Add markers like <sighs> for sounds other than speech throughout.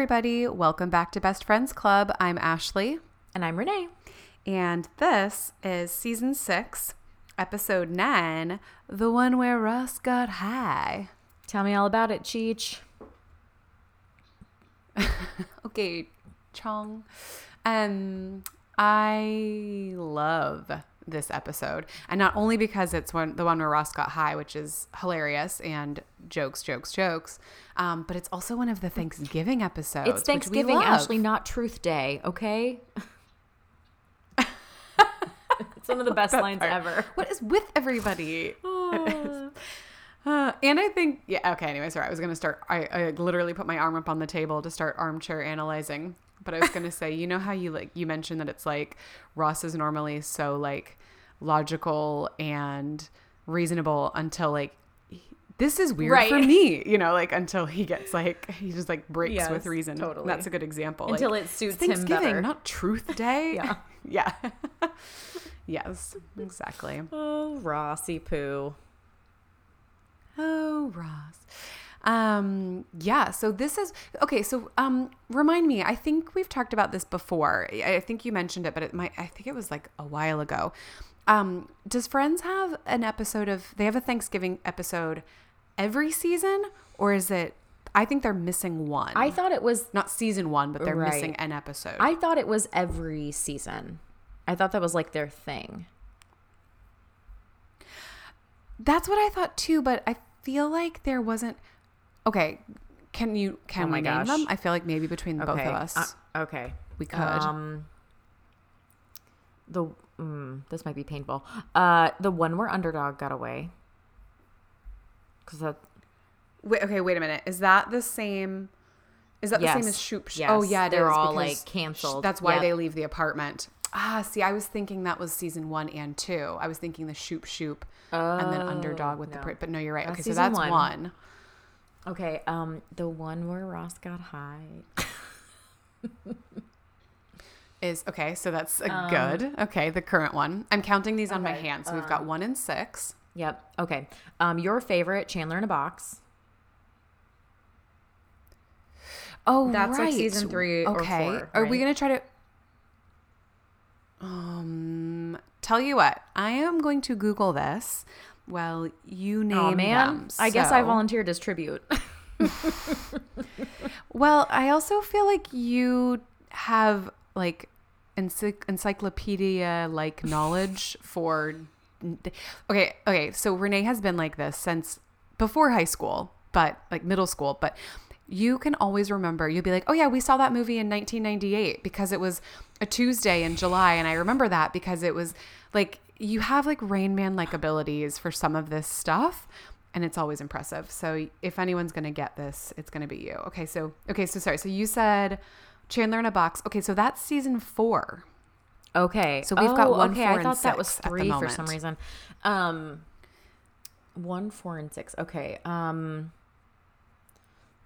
Everybody. Welcome back to Best Friends Club. I'm Ashley, And I'm Renee. and this is season six, episode nine, the one where Ross got high. Tell me all about it, Cheech. <laughs> Okay, Chong. Um, I love this episode, and not only because it's one the one where Ross got high, which is hilarious and jokes, jokes, jokes, um, but it's also one of the Thanksgiving episodes. It's Thanksgiving. Ashley, not Truth Day, okay? <laughs> it's one of the best lines part. ever. What is with everybody? Uh, and I think, yeah, okay, anyway, sorry. I was going to start, I, I literally put my arm up on the table to start armchair analyzing. But I was going to say, you know how you like, you mentioned that it's like Ross is normally so like logical and reasonable until like, this is weird for me, you know, like until he gets like, he just like breaks Yes, with reason. totally. That's a good example. Until like, it suits it's him Thanksgiving, better. not Truth Day. <laughs> Yeah. <laughs> yeah. <laughs> yes, exactly. Oh, Rossy Poo. Oh, Ross. Um, yeah, so this is okay. So, um, remind me, I think we've talked about this before. I think you mentioned it, but it might, I think it was like a while ago. Um, does Friends have an episode of, they have a Thanksgiving episode every season, or is it, I think they're missing one. I thought it was Not season one, but they're Right. missing an episode. I thought it was every season. I thought that was like their thing. That's what I thought too, but I feel like there wasn't, okay. Can you, can Oh we name gosh. them? I feel like maybe between both okay. of us. uh, okay. We could. Um, the mm, this might be painful. Uh, the one where underdog got away. Because that Wait, okay, wait a minute. Is that the same? Is that the same as Shoop? Sh- Yes. Oh yeah, it They're is, all, like, canceled. That's why Yep. they leave the apartment. Ah, see, I was thinking that was season one and two. I was thinking the Shoop Shoop and then Underdog with the, no. pri- but no, you're right. That's Okay, so that's one. one. Okay, um, the one where Ross got high. <laughs> Is okay, so that's a good. Okay, the current one. I'm counting these on my Um, hand. So we've got one and six. Yep. Okay. Um, your favorite Chandler in a box. Oh, That's, like, season three or Okay, four, are we gonna try to? Um, tell you what, I am going to Google this. Well, you name Oh man, them. I guess I so- volunteered as tribute. <laughs> Well, I also feel like you have like encyc- encyclopedia like <laughs> knowledge for. Okay, okay. So Renee has been like this since before high school, but like middle school, but. You can always remember. You'll be like, "Oh yeah, we saw that movie in 1998 because it was a Tuesday in July, and I remember that because it was like you have like Rain Man like abilities for some of this stuff, and it's always impressive. So if anyone's gonna get this, it's gonna be you. Okay, so okay, so sorry. So you said Chandler in a box. Okay, so that's season four. Okay. So we've got Oh, one, Okay, four, I thought that was six at the three for some reason. Um, one, four, and six. Okay. Um.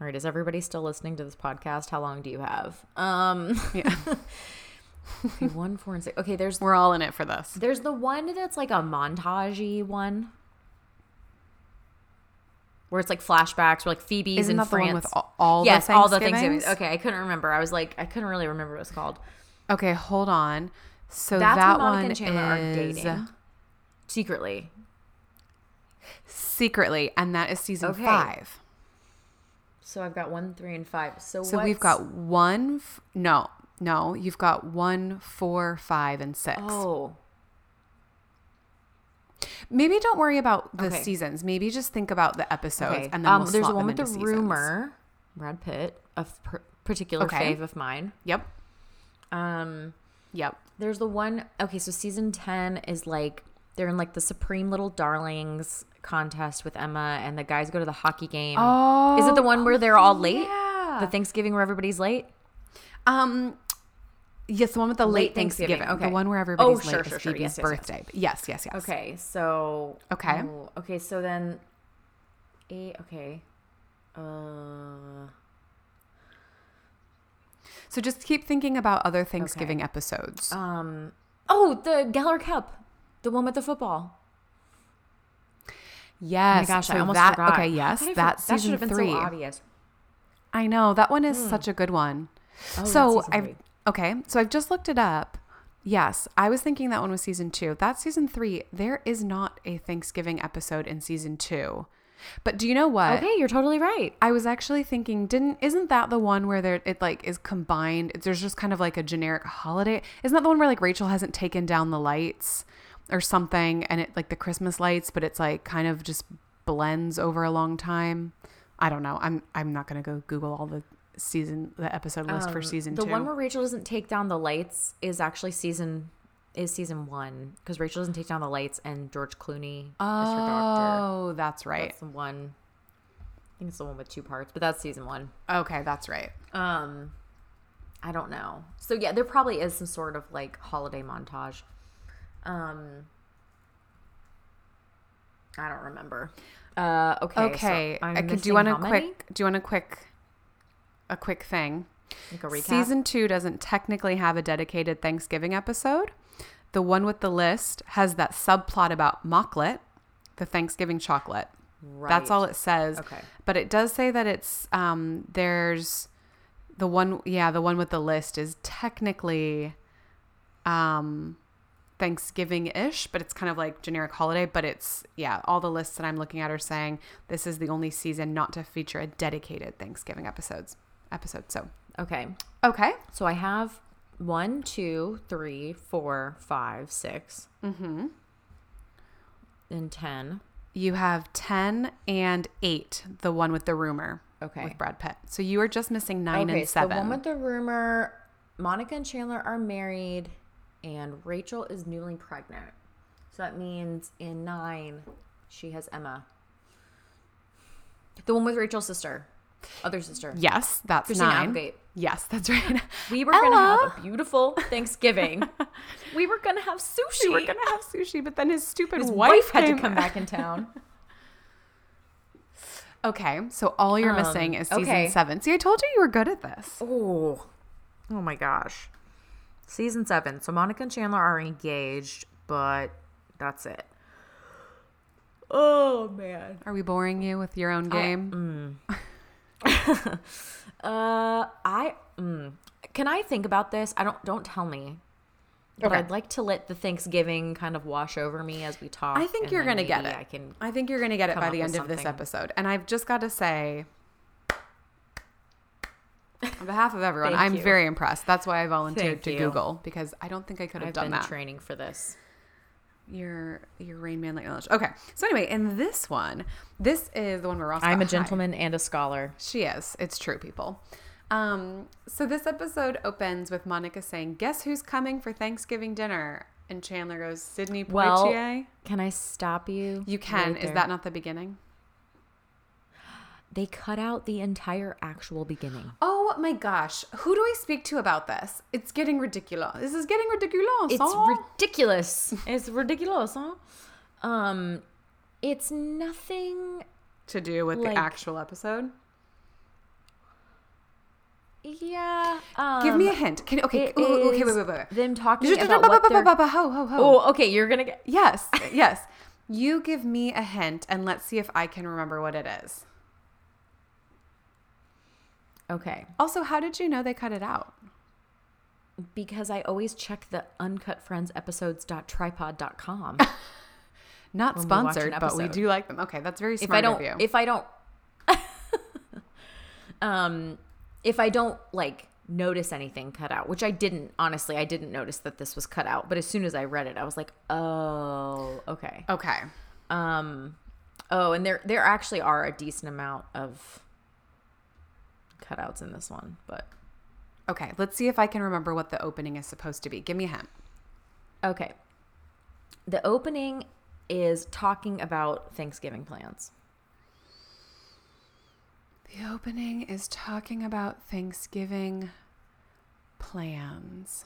All right. Is everybody still listening to this podcast? How long do you have? Um. Yeah, <laughs> Okay, one, four, and six. Okay. There's we're all in it for this. there's the one that's like a montagey one. Where it's like flashbacks, where like Phoebe's Isn't in that the France. one with all, all yes, the all the Thanksgivings? Okay, I couldn't remember. I was like, I couldn't really remember what it's called. Okay, hold on. So That's that when Monica one and Chandler are is dating secretly. secretly, and that is season Okay. five. So I've got one, three, and five. So, So we've got one. F- no, no, you've got one, four, five, and six. Oh, Maybe don't worry about the Okay. seasons. Maybe just think about the episodes, okay. and then um, we'll there's one with the seasons. rumor, Brad Pitt, a per- particular Okay. fave of mine. Yep, Um, yep. there's the one. Okay, so season ten is like they're in like the Supreme Little Darlings contest with Emma, and the guys go to the hockey game. Oh, is it the one where they're all late? Yeah. The Thanksgiving where everybody's late. um, yes, the one with the late, Late Thanksgiving. Thanksgiving, The one where everybody's Oh, late sure, is sure. Phoebe's Yes, yes, yes. birthday. Yes, yes, yes. Okay, so Okay. oh, okay, so then, eight. Okay, uh, So just keep thinking about other Thanksgiving episodes. um, oh, the Geller Cup, the one with the football. yes. oh my gosh, so I almost that, forgot. Okay, yes, did I for- that's that should season have been three. so obvious. I know that one is hmm. such a good one. Oh, so I've okay. So I've just looked it up. Yes, I was thinking that one was season two. That's season three. There is not a Thanksgiving episode in season two. But do you know what? Okay, you're totally right. I was actually thinking, didn't isn't that the one where there it like is combined? There's just kind of like a generic holiday. Isn't that the one where like Rachel hasn't taken down the lights or something, and it like the Christmas lights, but it's like kind of just blends over a long time. I don't know. I'm I'm not gonna go Google all the season the episode list for Um, season the two. one where Rachel doesn't take down the lights is actually season is season one because Rachel doesn't take down the lights and George Clooney is her doctor. oh, that's right. That's the one. I think it's the one with two parts, but that's season one. okay, that's right. Um, I don't know. So yeah, there probably is some sort of like holiday montage. Um, I don't remember. Uh, okay. so Okay. I'm I could- do you want a how many? quick? Do you want a quick? A quick thing. Like a recap. Season two doesn't technically have a dedicated Thanksgiving episode. The one with the list has that subplot about Mockolate, the Thanksgiving chocolate. Right. That's all it says. Okay. But it does say that it's um there's the one yeah, the one with the list is technically um Thanksgiving-ish, but it's kind of like generic holiday, but it's yeah, all the lists that I'm looking at are saying this is the only season not to feature a dedicated Thanksgiving episodes episode. So, Okay. okay. So I have one, two, three, four, five, six, Mm hmm. and ten. You have 10 and 8, the one with the rumor Okay. with Brad Pitt. So you are just missing 9 okay, and so 7. the one with the rumor, Monica and Chandler are married, and Rachel is newly pregnant. So that means in nine, she has Emma. The one with Rachel's sister, other sister. yes, that's Christina 9. Applegate. Yes, that's right. We were gonna have a beautiful Thanksgiving. <laughs> we were gonna have sushi. we were going to have sushi, but then his stupid His wife, wife had to come back in town. <laughs> Okay, so all you're Um, missing is season okay. 7. See, I told you you were good at this. Oh, oh my gosh. Season seven. So Monica and Chandler are engaged, but that's it. Oh man. Are we boring you with your own game? <laughs> Uh, I mm, can I think about this? I don't. Don't tell me. But Okay. I'd like to let the Thanksgiving kind of wash over me as we talk. I think you're going to get it. I can. I think you're going to get it by the end of this episode. And I've just got to say, on behalf of everyone, I'm you. very impressed. That's why I volunteered Thank to you. Google because I don't think I could have I've done been that. training for this. your your Rain Man like knowledge. Okay, so anyway, in this one, this is the one where Ross. I'm a high. gentleman and a scholar. She is. It's true, people. Um, so this episode opens with Monica saying, "Guess who's coming for Thanksgiving dinner?" And Chandler goes, "Sidney Poitier." Well, Can I stop you? you can. right is that not the beginning? They cut out the entire actual beginning. Oh my gosh, who do I speak to about this? It's getting ridiculous. This is getting ridiculous. It's huh? ridiculous. it's ridiculous, huh? Um, it's nothing. to do with like- the actual episode. Yeah. Um, Give me a hint. Can okay? ooh, ooh, okay, wait, wait, wait. wait. Them talking about what they're. Ho, ho, ho. Oh, okay. You're gonna get. Yes, yes. You give me a hint and let's see if I can remember what it is. Okay, Also, how did you know they cut it out? because I always check the uncut friends episodes.tripod.com. <laughs> Not When we sponsored, but we do like them. Okay, that's very if smart I don't, of you. if I don't, <laughs> um, if I don't like notice anything cut out, which I didn't. Honestly, I didn't notice that this was cut out. But as soon as I read it, I was like, oh, okay. okay. Um, oh, and there there actually are a decent amount of cutouts in this one, but Okay, let's see if I can remember what the opening is supposed to be. Give me a hint. okay. The opening is talking about Thanksgiving plans. The opening is talking about Thanksgiving plans.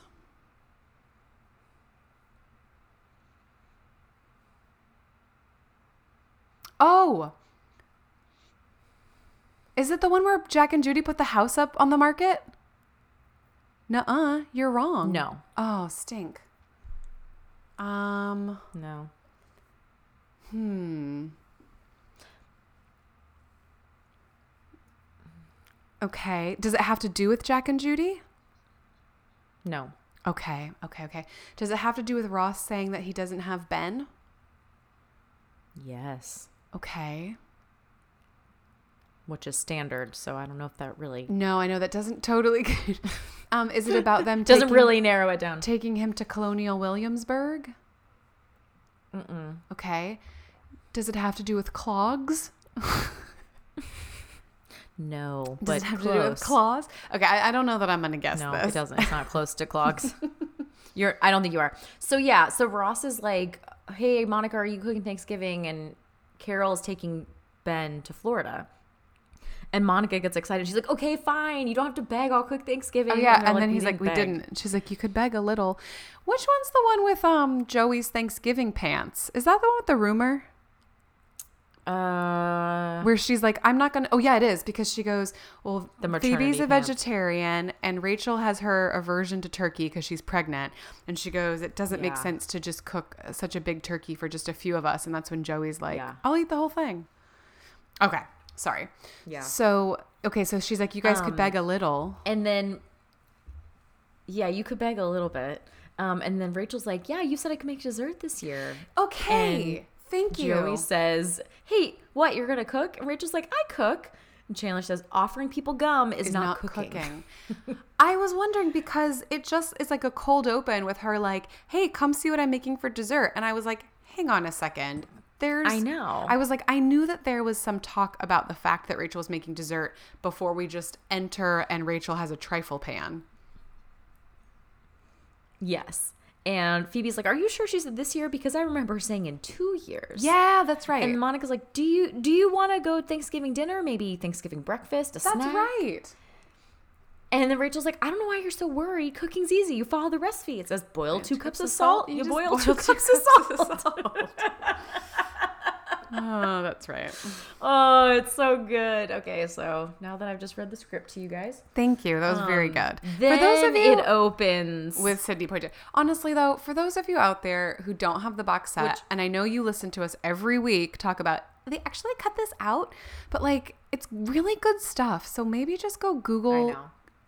Oh. Is it the one where Jack and Judy put the house up on the market? Nuh-uh, you're wrong. No, Oh, stink. Um, no. hmm. Okay. Does it have to do with Jack and Judy? No. Okay. Okay. Okay. Does it have to do with Ross saying that he doesn't have Ben? Yes. Okay. Which is standard, so I don't know if that really No, I know that doesn't totally. <laughs> um, is it about them <laughs> doesn't taking, really narrow it down. taking him to Colonial Williamsburg? Mm-mm. Okay. Does it have to do with clogs? No, Does but it have close. to do with claws? Okay, I, I don't know that I'm gonna guess No, this. it doesn't. It's not close to clogs. <laughs> You're. I don't think you are. So yeah. So Ross is like, "Hey, Monica, are you cooking Thanksgiving?" And Carol is taking Ben to Florida. And Monica gets excited. She's like, "Okay, fine. You don't have to beg. I'll cook Thanksgiving." Oh yeah, they're and then he's like, "We beg." didn't." She's like, "You could beg a little." Which one's the one with um Joey's Thanksgiving pants? Is that the one with the rumor Uh, where she's like, "I'm not gonna." Oh yeah, it is because she goes, "Well, The Phoebe's a pants. vegetarian, and Rachel has her aversion to turkey because she's pregnant." And she goes, "It doesn't make sense to just cook such a big turkey for just a few of us." And that's when Joey's like, Yeah. "I'll eat the whole thing." Okay, sorry. yeah. So okay, so she's like, "You guys could Um, beg a little." And then, yeah, you could beg a little bit. Um, and then Rachel's like, "Yeah, you said I could make dessert this year." Okay, thank you. Joey says, "Hey, what? You're gonna cook?" And Rachel's like, "I cook." And Chandler says, "Offering people gum is, not, not, cooking." cooking. <laughs> I was wondering because it just is like a cold open with her like, "Hey, come see what I'm making for dessert." And I was like, "Hang on a second. There's I know. I was like, I knew that there was some talk about the fact that Rachel was making dessert before we just enter and Rachel has a trifle pan. Yes. And Phoebe's like, "Are you sure she said this year? Because I remember her saying in two years." Yeah, that's right. And Monica's like, "Do you do you want to go Thanksgiving dinner? Maybe Thanksgiving breakfast, a that's snack?" right. And then Rachel's like, "I don't know why you're so worried. Cooking's easy. You follow the recipe. It says boil two, cups, of salt. You, just boil, boil two <laughs> two cups of cups salt." Oh, that's right. <laughs> oh, it's so good. Okay, so now that I've just read the script to you guys, Thank you. That was very good. then for those of you it opens with Sidney Poitier. Honestly, though, for those of you out there who don't have the box set, Which- and I know you listen to us every week talk about they actually cut this out, but like it's really good stuff. So maybe just go Google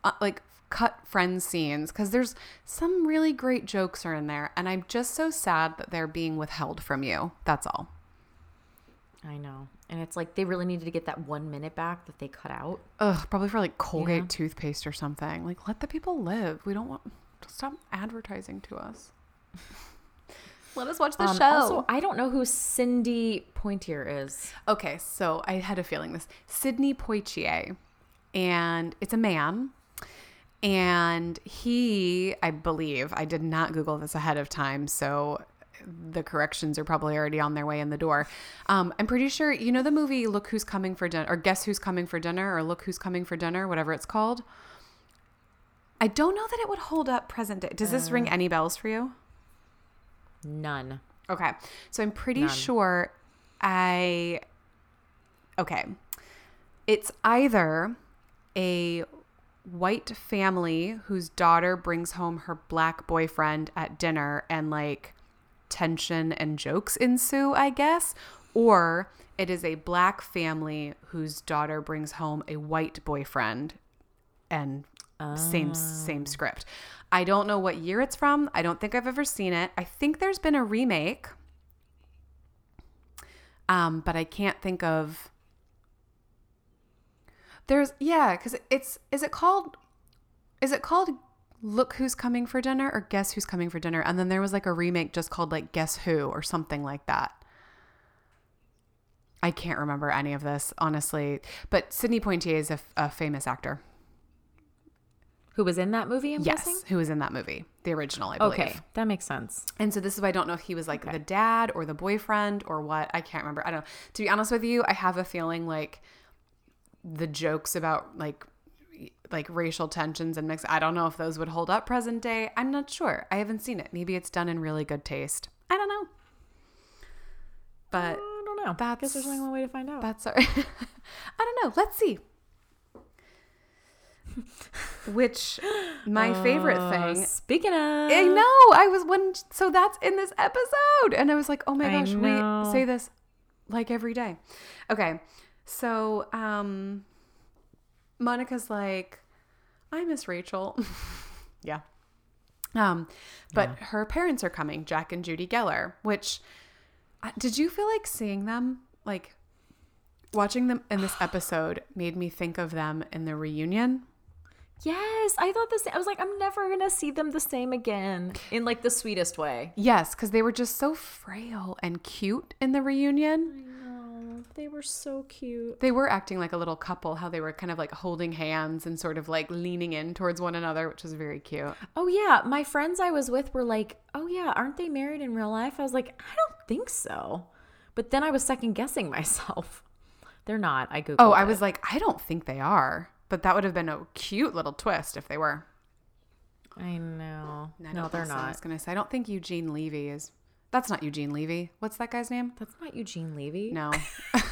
uh, like cut friends scenes because there's some really great jokes are in there, and I'm just so sad that they're being withheld from you. That's all. I know. And it's like they really needed to get that one minute back that they cut out. Ugh, probably for like Colgate Yeah. toothpaste or something. Like let the people live. We don't want to stop advertising to us. <laughs> Let us watch the Um, show. Also, I don't know who Cindy Pointier is. Okay, so I had a feeling this. Sidney Poitier, and it's a man. And he, I believe, I did not Google this ahead of time, so the corrections are probably already on their way in the door. Um, I'm pretty sure, you know, the movie Look Who's Coming for Dinner, or Guess Who's Coming for Dinner, or Look Who's Coming for Dinner, whatever it's called. I don't know that it would hold up present day. Does this ring any bells for you? None. Okay. So I'm pretty None. sure I. Okay. It's either a white family whose daughter brings home her black boyfriend at dinner and like tension and jokes ensue, I guess, or it is a black family whose daughter brings home a white boyfriend and same same script. I don't know what year it's from. I don't think I've ever seen it. I think there's been a remake. Um, but I can't think of There's yeah, cuz it's is it called is it called Look Who's Coming for Dinner or Guess Who's Coming for Dinner? And then there was like a remake just called like Guess Who or something like that. I can't remember any of this, honestly. But Sidney Poitier is a, a famous actor. Who was in that movie? I'm yes, guessing. who was in that movie, the original, I believe. Okay, that makes sense. And so this is why I don't know if he was like the dad or the boyfriend or what. I can't remember. I don't know. To be honest with you, I have a feeling like the jokes about like like racial tensions and mix. I don't know if those would hold up present day. I'm not sure. I haven't seen it. Maybe it's done in really good taste. I don't know. But I don't know. I that's- guess there's only one way to find out. that's right. <laughs> I don't know. Let's see. Which my favorite Uh, thing Speaking of, I know. I was when so that's in this episode, and I was like, oh my gosh, we say this like every day. Okay, so um, Monica's like, I miss Rachel. <laughs> yeah. Um, but her parents are coming, Jack and Judy Geller, which did you feel like seeing them? Like watching them in this <gasps> episode made me think of them in the reunion. Yes, I thought this. I was like, I'm never gonna see them the same again in like the sweetest way. Yes, because they were just so frail and cute in the reunion. They were so cute. They were acting like a little couple, how they were kind of like holding hands and sort of like leaning in towards one another, which was very cute. Oh yeah, my friends I was with were like, "Oh yeah, aren't they married in real life?" I was like, "I don't think so," but then I was second guessing <laughs> myself. They're not. I googled. Oh, I it. was like, I don't think they are, but that would have been a cute little twist if they were. I know. I No, they're not. I was gonna say, I don't think Eugene Levy is. That's not Eugene Levy. What's that guy's name? That's not Eugene Levy. No, <laughs>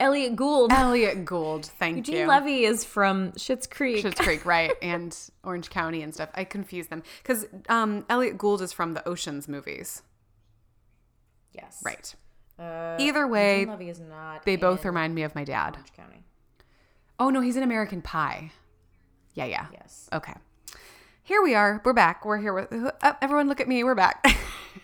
Elliott Gould. Elliott Gould. Thank Eugene you. Eugene Levy is from Schitt's Creek. Schitt's Creek, <laughs> right, and Orange County and stuff. I confuse them because um, Elliott Gould is from the Ocean's movies, yes. right? Uh, Either way, Eugene Levy is not. They both remind me of my dad. Orange County. Oh no, he's in American Pie. Yeah, yeah. Yes. Okay. Here we are. We're back. We're here with oh, everyone. Look at me. We're back.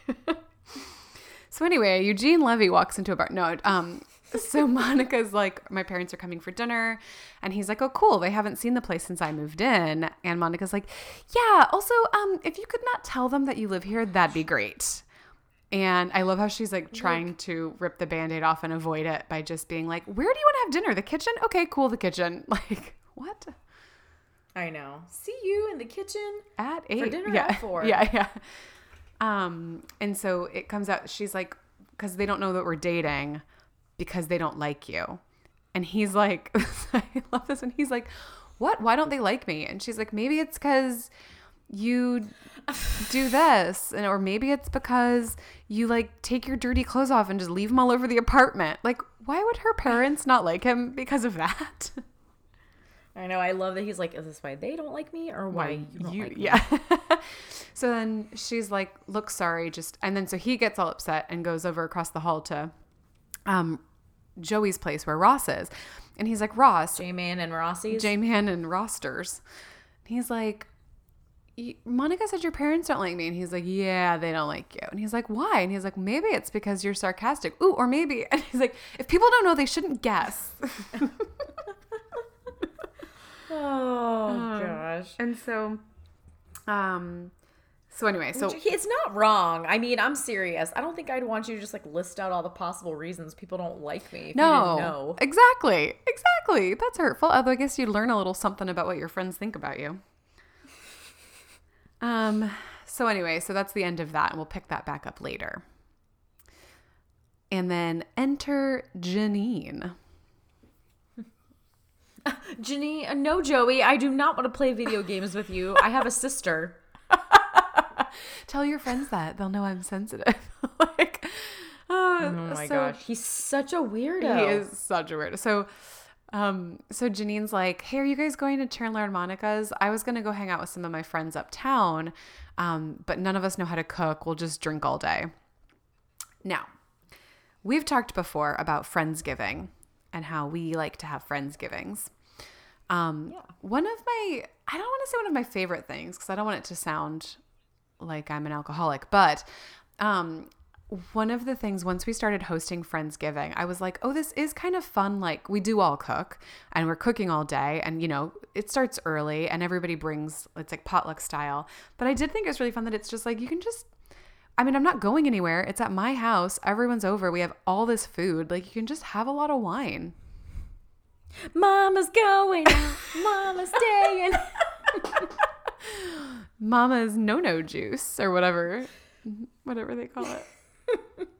<laughs> so anyway, Eugene Levy walks into a bar. No, um. So <laughs> Monica's like, my parents are coming for dinner, and he's like, oh cool, they haven't seen the place since I moved in. And Monica's like, yeah. Also, um, if you could not tell them that you live here, that'd be great. And I love how she's like trying to rip the band-aid off and avoid it by just being like, where do you want to have dinner? The kitchen? Okay, cool, the kitchen. <laughs> Like, what? I know. See you in the kitchen. at eight dinner yeah at <laughs> four. yeah yeah um and so it comes out she's like because they don't know that we're dating because they don't like you. And he's like <laughs> i love this and he's like what? Why don't they like me? And she's like maybe it's because you do this and or maybe it's because you like take your dirty clothes off and just leave them all over the apartment. Like why would her parents not like him because of that? <laughs> I know. I love that he's like, is this why they don't like me or why you don't like me? yeah. <laughs> So then she's like look sorry just and then so he gets all upset and goes over across the hall to um joey's place where ross is and he's like ross J-Man and Rossi's. j-man and rosters he's like Monica said your parents don't like me. And he's like, Yeah, they don't like you. And he's like, Why? And he's like, Maybe it's because you're sarcastic. Ooh, or maybe. <laughs> And he's like, If people don't know, they shouldn't guess. <laughs> oh gosh. and so, um, so anyway, so It's not wrong. I mean, I'm serious. I don't think I'd want you to just like list out all the possible reasons people don't like me. No, You didn't know. exactly, exactly. That's hurtful. Although I guess you learn a little something about what your friends think about you. Um. So anyway, so that's the end of that, and we'll pick that back up later. And then enter Janine. <laughs> Janine, uh, no, Joey. I do not want to play video games with you. I have a sister. <laughs> Tell your friends that they'll know I'm sensitive. <laughs> like, uh, Oh my so- gosh, he's such a weirdo. He is such a weirdo. So, um, so Janine's like, "Hey, are you guys going to Chandler and Monica's? I was gonna go hang out with some of my friends uptown, um, but none of us know how to cook. We'll just drink all day." Now, we've talked before about friendsgiving and how we like to have friendsgivings. Um, Yeah. one of my, I don't want to say one of my favorite things because I don't want it to sound like I'm an alcoholic, but um, one of the things once we started hosting Friendsgiving, I was like, oh, this is kind of fun. Like, we do all cook and we're cooking all day, and you know, it starts early and everybody brings it's like potluck style. But I did think it was really fun that it's just like you can just. I mean, I'm not going anywhere. It's at my house. Everyone's over. We have all this food. Like, you can just have a lot of wine. Mama's going. Mama's staying. <laughs> <laughs> Mama's no no juice or whatever, whatever they call it. <laughs>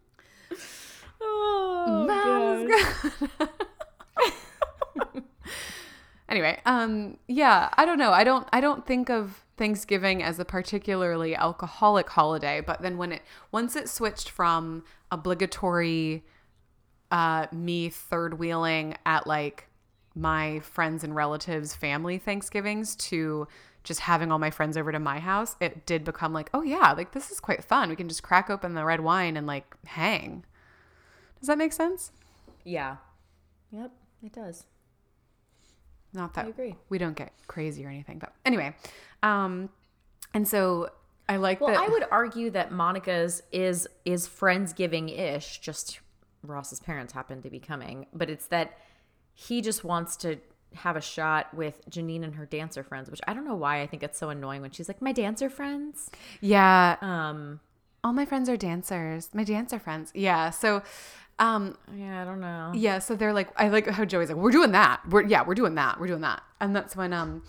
Oh, Mama's <laughs> anyway, um, yeah, I don't know. I don't. I don't think of Thanksgiving as a particularly alcoholic holiday. But then when it once it switched from obligatory, uh, me third wheeling at like my friends and relatives' family Thanksgivings to just having all my friends over to my house, it did become like, oh yeah, like this is quite fun. We can just crack open the red wine and like hang. Does that make sense? Yeah. Yep, it does. Not that I agree. we don't get crazy or anything, but anyway. Um, and so I like Well, that. I would argue that Monica's is is friendsgiving ish. Just Ross's parents happen to be coming, but it's that he just wants to have a shot with Janine and her dancer friends, which I don't know why I think it's so annoying when she's like my dancer friends. yeah, Um, all my friends are dancers. My dancer friends. Yeah. So, um, yeah, I don't know. yeah. So they're like, I like how Joey's like, we're doing that. We're yeah, we're doing that. We're doing that. And that's when um.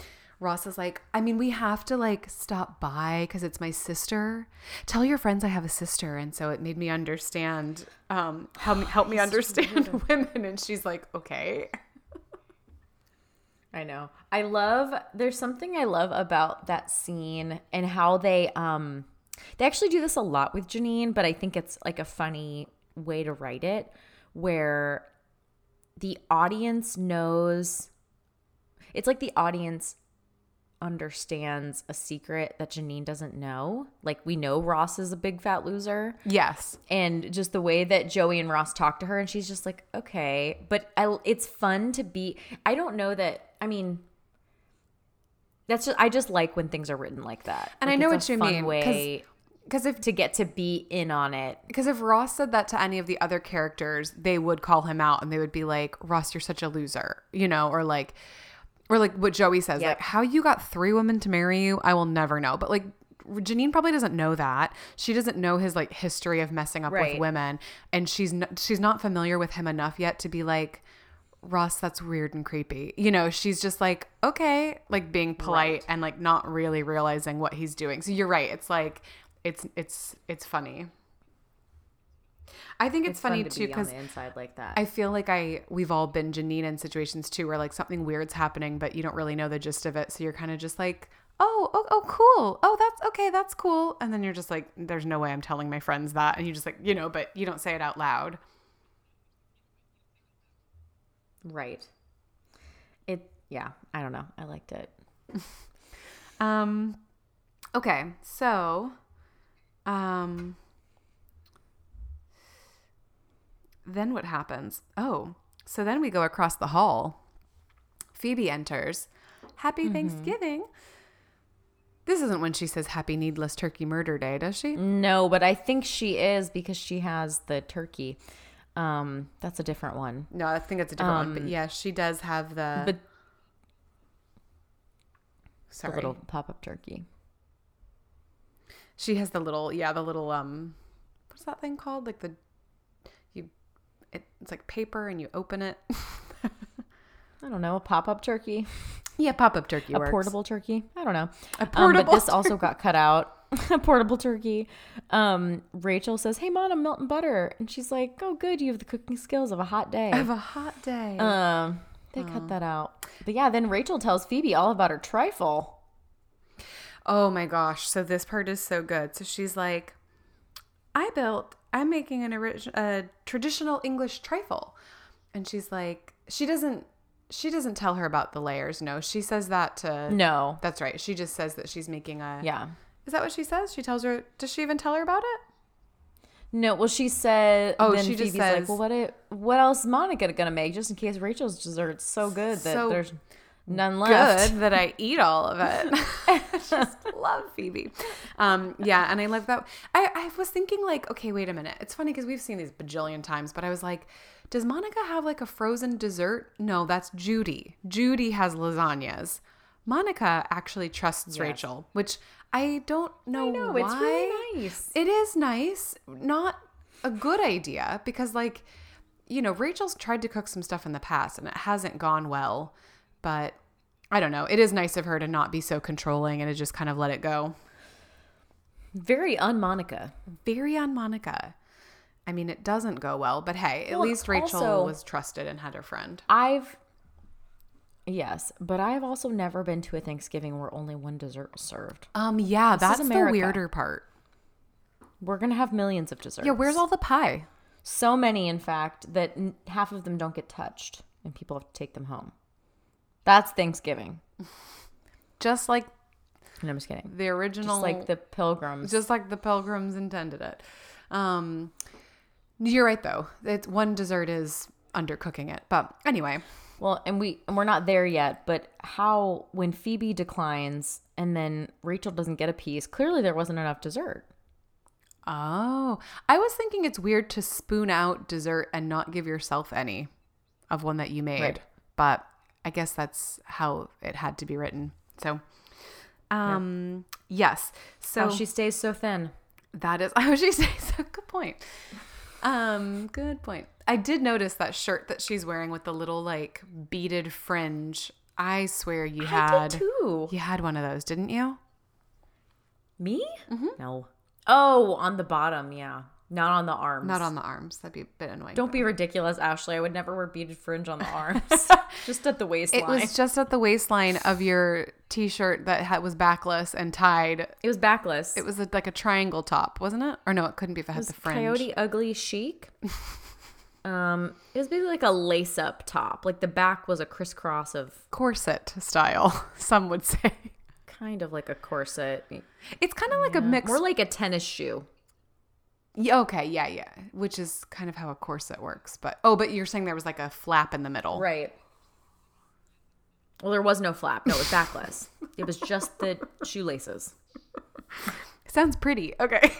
Ross is like, I mean, we have to like stop by because it's my sister. Tell your friends I have a sister, and so it made me understand, um, help me help me <sighs> understand <laughs> women. And she's like, okay. I know. I love there's something I love about that scene and how they um they actually do this a lot with Janine, but I think it's like a funny way to write it where the audience knows it's like the audience understands a secret that Janine doesn't know. Like we know Ross is a big fat loser Yes. and just the way that Joey and Ross talk to her, and she's just like, okay. But I, it's fun to be. I don't know that. I mean, that's just. I just like when things are written like that. And Like, I know it's what a you fun mean, Way Because if to get to be in on it. Because if Ross said that to any of the other characters, they would call him out and they would be like, Ross, you're such a loser, you know, or like, or like what Joey says, Yep. like, how you got three women to marry you, I will never know. But like, Janine probably doesn't know that. She doesn't know his like history of messing up Right. with women, and she's n- she's not familiar with him enough yet to be like, Ross, that's weird and creepy. You know, she's just like, okay, like being polite and like not really realizing what he's doing. So you're right. It's like, it's it's it's funny. I think it's, funny fun to too because inside like that. I feel like I we've all been Janine in situations too where like something weird's happening, but you don't really know the gist of it, so you're kind of just like, oh, oh, oh, cool, oh, that's okay, that's cool, and then you're just like, there's no way I'm telling my friends that, and you just like, you know, but you don't say it out loud. right. It. Yeah. I don't know. I liked it. <laughs> Um, okay, so, um, then what happens? Oh, so then we go across the hall. Phoebe enters. Happy Thanksgiving. This isn't when she says Happy Needless Turkey Murder Day, does she? No, but I think she is because she has the turkey. Um, that's a different one. No, I think it's a different one. But yeah, she does have the. But sorry, the little pop up turkey. she has the little. Yeah, the little. Um, what's that thing called? Like the. It, it's like paper, and you open it. I don't know, a pop up turkey, yeah, pop up turkey a works. portable turkey. I don't know. A Um, portable but this also got cut out. <laughs> a portable turkey. Um, Rachel says, "Hey, mom, I'm melting butter," and she's like, "Oh, good, you have the cooking skills of a hot day." I have a hot day. Um, they cut that out. But yeah, then Rachel tells Phoebe all about her trifle. Oh my gosh. So this part is so good. So she's like, I built, I'm making an orig- a traditional English trifle. And she's like, she doesn't, she doesn't tell her about the layers. No, she says that to, No. that's right. She just says that she's making a, Yeah. is that what she says? She tells her, does she even tell her about it? No, well, she said. Oh, then she just Phoebe's like, says- "Well, what? It, what else is Monica gonna make just in case Rachel's dessert's so good that So there's none left?" Good that I eat all of it. I <laughs> <laughs> just love Phoebe. Um, yeah, and I love that. I, I was thinking like, okay, wait a minute. It's funny because we've seen these bajillion times, but I was like, does Monica have like a frozen dessert? No, that's Judy. Judy has lasagnas. Monica actually trusts Rachel, which I don't know, I know, why. it's really nice. It is nice. Not a good idea because like you know, Rachel's tried to cook some stuff in the past and it hasn't gone well, but I don't know. It is nice of her to not be so controlling and to just kind of let it go. Very un-Monica. Very on Monica. I mean, it doesn't go well, but hey, at Well, least Rachel also- was trusted and had her friend. I've yes, but I've also never been to a Thanksgiving where only one dessert was served. Um, yeah, This that's the weirder part. We're gonna have millions of desserts. Yeah, where's all the pie? so many, in fact, that half of them don't get touched, and people have to take them home. That's Thanksgiving. Just like And I'm just kidding. the original, Just like the pilgrims. just like the pilgrims intended it. Um, you're right though. It's one dessert is undercooking it, but anyway. Well, and we and we're not there yet, but how when Phoebe declines and then Rachel doesn't get a piece, clearly there wasn't enough dessert. Oh, I was thinking it's weird to spoon out dessert and not give yourself any of one that you made, Right. but I guess that's how it had to be written. So, um, yes. So So she stays so thin. that is, was just saying, so good point. Um, good point. I did notice that shirt that she's wearing with the little like beaded fringe. I swear you I had too. you had one of those, didn't you? Me? No. Oh, on the bottom, yeah. Not on the arms. Not on the arms. That'd be a bit annoying. Don't be ridiculous, Ashley. I would never wear beaded fringe on the arms. <laughs> Just at the waistline. It was just at the waistline of your t-shirt that had, was backless and tied. It was backless. It was a, like a triangle top, wasn't it? Or no, it couldn't be if it had the fringe. Coyote Ugly Chic. <laughs> um, it was basically like a lace-up top. Like the back was a crisscross of Corset style, <laughs> some would say. kind of like a corset, It's kind of like a mix. more like a tennis shoe. Yeah, okay, yeah, yeah. Which is kind of how a corset works. But oh, but you're saying there was like a flap in the middle. Right. Well, there was no flap. No, it was backless. it was just the shoelaces. Sounds pretty. Okay.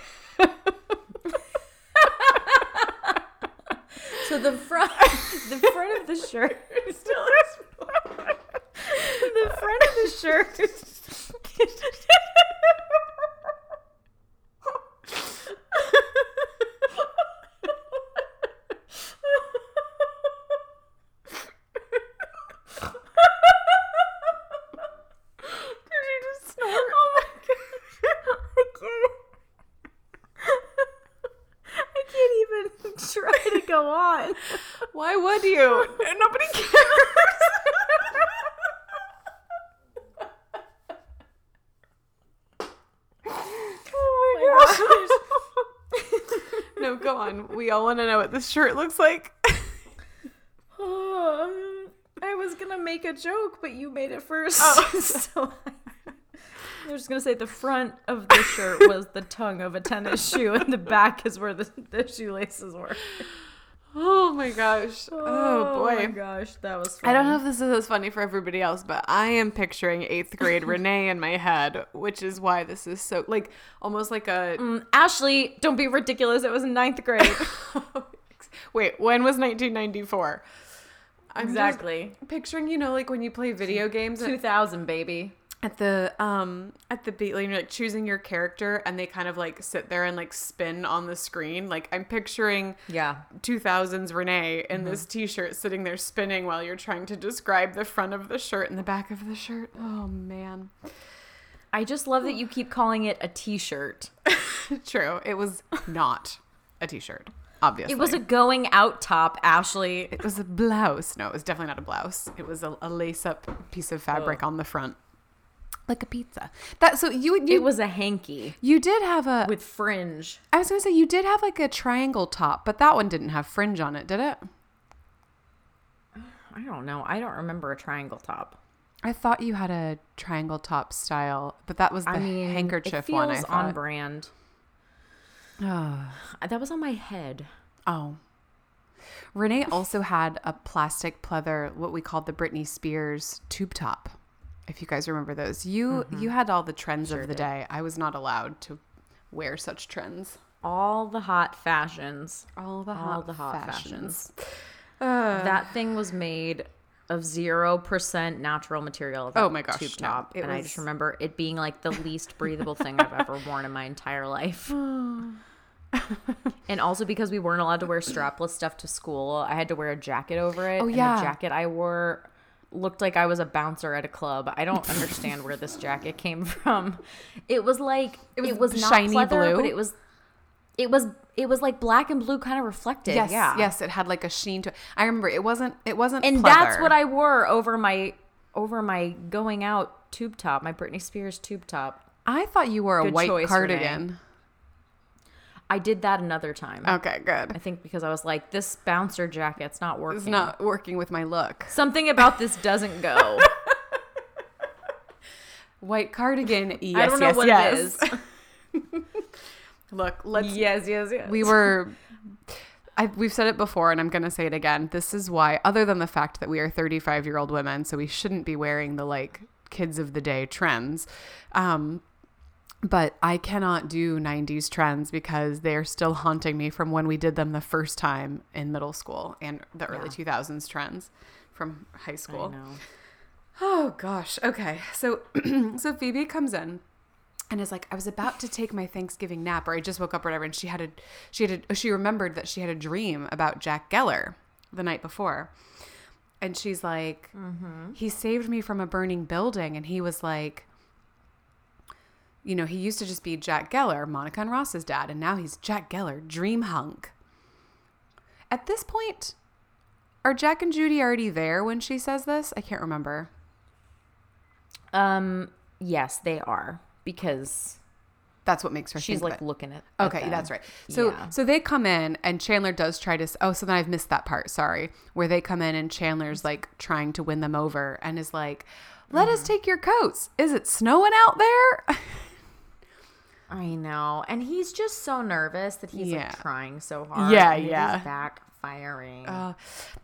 So the front, the front of the shirt still the front of the shirt. Did you just snort? Oh my god! I can't. I can't even try to go on. Why would you? <laughs> Nobody cares. <laughs> Oh my gosh. <laughs> no, go on. We all want to know what this shirt looks like. <sighs> Um, I was gonna make a joke, but you made it first. Oh. so I, was just gonna say the front of the shirt was the tongue of a tennis shoe, and the back is where the, the shoelaces were. Oh my gosh. Oh, my boy. My gosh, that was. I don't know if this is as funny for everybody else, but I am picturing eighth grade <laughs> Renee in my head, which is why this is so like almost like a. Mm, Ashley, don't be ridiculous. It was ninth grade. <laughs> Wait, when was 1994? I'm exactly. picturing, you know, like when you play video games Two thousand, baby. At the um at the beat, like you're like choosing your character, and they kind of like sit there and like spin on the screen. Like I'm picturing Yeah. 2000s Renee in this t-shirt sitting there spinning while you're trying to describe the front of the shirt and the back of the shirt. Oh man. I just love that you keep calling it a T-shirt. <laughs> True. It was not a t-shirt. Obviously. It was a going out top, Ashley. it was a blouse. No, it was definitely not a blouse. It was a, a lace-up piece of fabric on the front. Like a pizza. That so you you It was a hanky you did have a with fringe. I was going to say you did have like a triangle top, but that one didn't have fringe on it, did it? I don't know. I don't remember a triangle top. I thought you had a triangle top style, but that was the I mean, handkerchief one. I on thought. brand. Oh. <sighs> That was on my head. Oh. Renee also had a plastic pleather, what we called the Britney Spears tube top. If you guys remember those, you you mm-hmm. had all the trends of the day. I was not allowed to wear such trends. All the hot fashions. All the All hot, the hot fashions. <sighs> Uh. that thing was made of zero percent natural material. Oh my gosh, tube top, It and I just remember it being like the least breathable thing I've ever <sighs> worn in my entire life. <sighs> and also because we weren't allowed to wear strapless stuff to school, I had to wear a jacket over it. Oh, yeah. the jacket I wore looked like I was a bouncer at a club. I don't understand where this jacket came from. It was like it was was, not shiny pleather, blue? but it was it was it was like black and blue kind of reflected. Yes, yeah. yes, it had like a sheen to it. I remember it wasn't it wasn't and pleather. that's what I wore over my over my going out tube top, my Britney Spears tube top. I thought you wore a Good white choice, cardigan. I did that another time. Okay, good. I think because I was like, this bouncer jacket's not working. It's not working with my look. Something about this doesn't go. <laughs> White cardigan. Yes, I don't know yes, what yes. it is. <laughs> Look, let's yes, yes, yes. we were I, we've said it before and I'm going to say it again. This is why, other than the fact that we are 35 year old women, so we shouldn't be wearing the like kids of the day trends. Um, but I cannot do 90s trends because they're still haunting me from when we did them the first time in middle school and the early Yeah. 2000s trends from high school. Oh gosh. Okay. So <clears throat> so Phoebe comes in and is like, I was about to take my Thanksgiving nap, or I just woke up, or whatever, and she had a she had a she remembered that she had a dream about Jack Geller the night before. And she's like, mm-hmm. he saved me from a burning building, and he was like, you know, he used to just be Jack Geller, Monica and Ross's dad, and now he's Jack Geller, dream hunk. At this point, are Jack and Judy already there when she says this? I can't remember. Um. Yes, they are because That's what makes her. she's like looking at. at Okay, that's right. So Yeah. so they come in and Chandler does try to. Oh, so then I've missed that part. Sorry, where they come in and Chandler's like trying to win them over and is like, "Let Mm. us take your coats. Is it snowing out there?" <laughs> I know, and he's just so nervous that he's Yeah. like trying so hard. Yeah, and it is yeah. backfiring. Uh,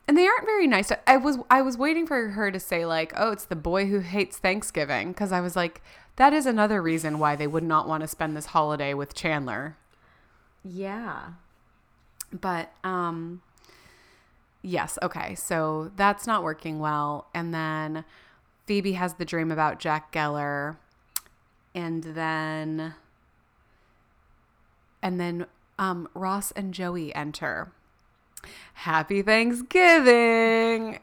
and they aren't very nice. I was I was waiting for her to say like, "Oh, it's the boy who hates Thanksgiving," because I was like, that is another reason why they would not want to spend this holiday with Chandler. yeah. But um yes, okay. So that's not working well. And then Phoebe has the dream about Jack Geller. And then and then um Ross and Joey enter. Happy Thanksgiving.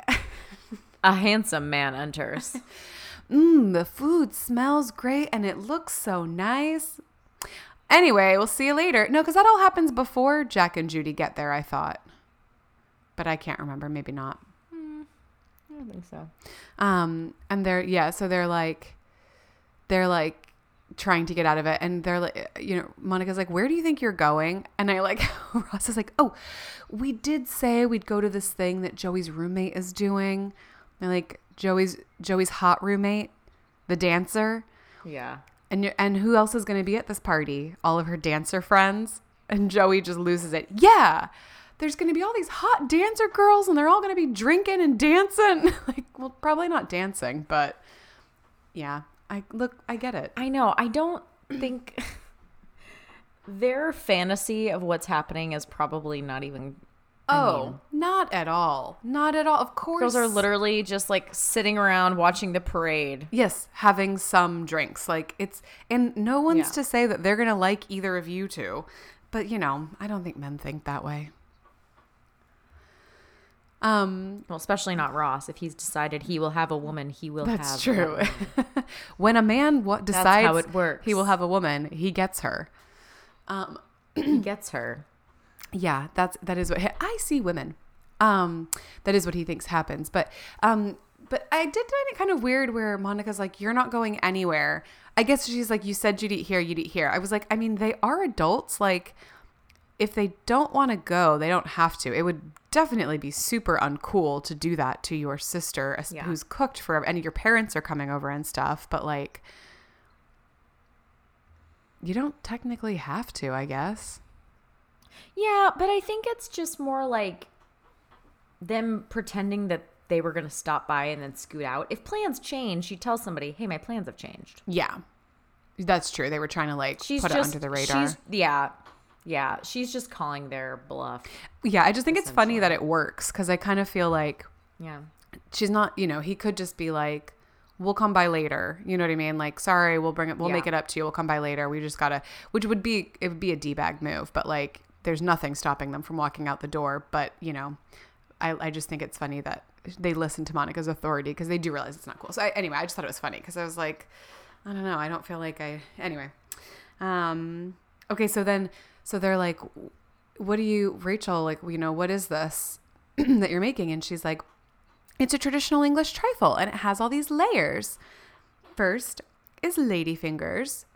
A handsome man enters. <laughs> Mmm, the food smells great and it looks so nice. Anyway, we'll see you later. No, because that all happens before Jack and Judy get there, I thought. But I can't remember. Maybe not. I don't think so. Um, and they're, yeah, so they're like, they're like trying to get out of it. And they're like, you know, Monica's like, where do you think you're going? And I like, <laughs> Ross is like, oh, we did say we'd go to this thing that Joey's roommate is doing. And like, Joey's, Joey's hot roommate, the dancer. Yeah. And and who else is going to be at this party? All of her dancer friends. And Joey just loses it. Yeah. There's going to be all these hot dancer girls and they're all going to be drinking and dancing. <laughs> like, well, probably not dancing, but yeah. I look, I get it. I know. I don't think <laughs> their fantasy of what's happening is probably not even. Oh, not at all. Not at all. Of course. Girls are literally just like sitting around watching the parade. Yes, having some drinks. Like it's and no one's Yeah. to say that they're going to like either of you two. But, you know, I don't think men think that way. Um Well, especially not Ross. If he's decided he will have a woman, he will have. That's a true. woman. <laughs> when a man what decides how it works. he will have a woman, he gets her. Um, <clears throat> he gets her. yeah, that's that is what I see women. Um, that is what he thinks happens. But um, but I did find it kind of weird where Monica's like, "You're not going anywhere." I guess she's like, "You said you'd eat here, you'd eat here." I was like, I mean, they are adults. Like, if they don't want to go, they don't have to. It would definitely be super uncool to do that to your sister Yeah. who's cooked for and your parents are coming over and stuff, but like you don't technically have to, I guess. Yeah, but I think it's just more like them pretending that they were going to stop by and then scoot out. If plans change, you tell somebody, "Hey, my plans have changed." Yeah. That's true. They were trying to like She's put just it under the radar. She's, yeah, yeah. She's just calling their bluff. Yeah, I just think it's funny that it works because I kind of feel like Yeah, she's not, you know, he could just be like, we'll come by later. You know what I mean? Like, sorry, we'll bring it, we'll make it up to you. We'll come by later. We just gotta, which would be, it would be a D bag move, but like, there's nothing stopping them from walking out the door. But, you know, I, I just think it's funny that they listen to Monica's authority because they do realize it's not cool. So, I, anyway, I just thought it was funny because I was like, I don't know. I don't feel like I, anyway. Um, okay. So then, so they're like, what do you, Rachel, like, you know, what is this <clears throat> that you're making? And she's like, it's a traditional English trifle and it has all these layers. First is ladyfingers.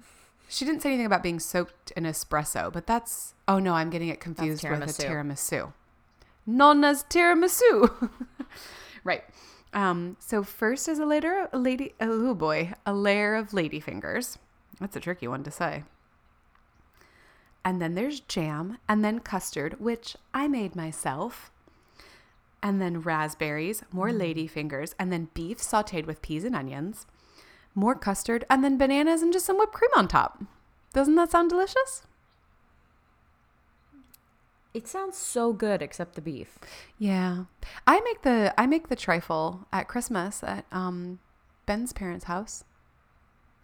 She didn't say anything about being soaked in espresso, but that's oh no, I'm getting it confused with a tiramisu. Nonna's tiramisu. <laughs> right. Um, so first is a layer a lady oh boy, a layer of ladyfingers. That's a tricky one to say. And then there's jam, and then custard, which I made myself, and then raspberries, more lady fingers, and then beef sauteed with peas and onions, more custard, and then bananas and just some whipped cream on top. Doesn't that sound delicious? It sounds so good, except the beef. Yeah. I make the I make the trifle at Christmas at um Ben's parents' house.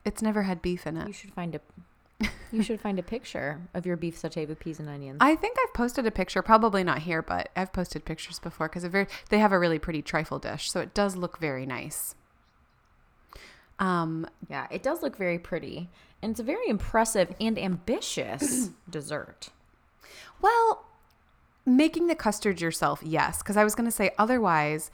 It's never had beef in it. You should find a. You should find a picture of your beef sauté with peas and onions. I think I've posted a picture, probably not here, but I've posted pictures before because they have a really pretty trifle dish, so it does look very nice. Um, yeah, it does look very pretty, and it's a very impressive and ambitious <clears throat> dessert. Well, making the custard yourself, yes. Because I was going to say otherwise,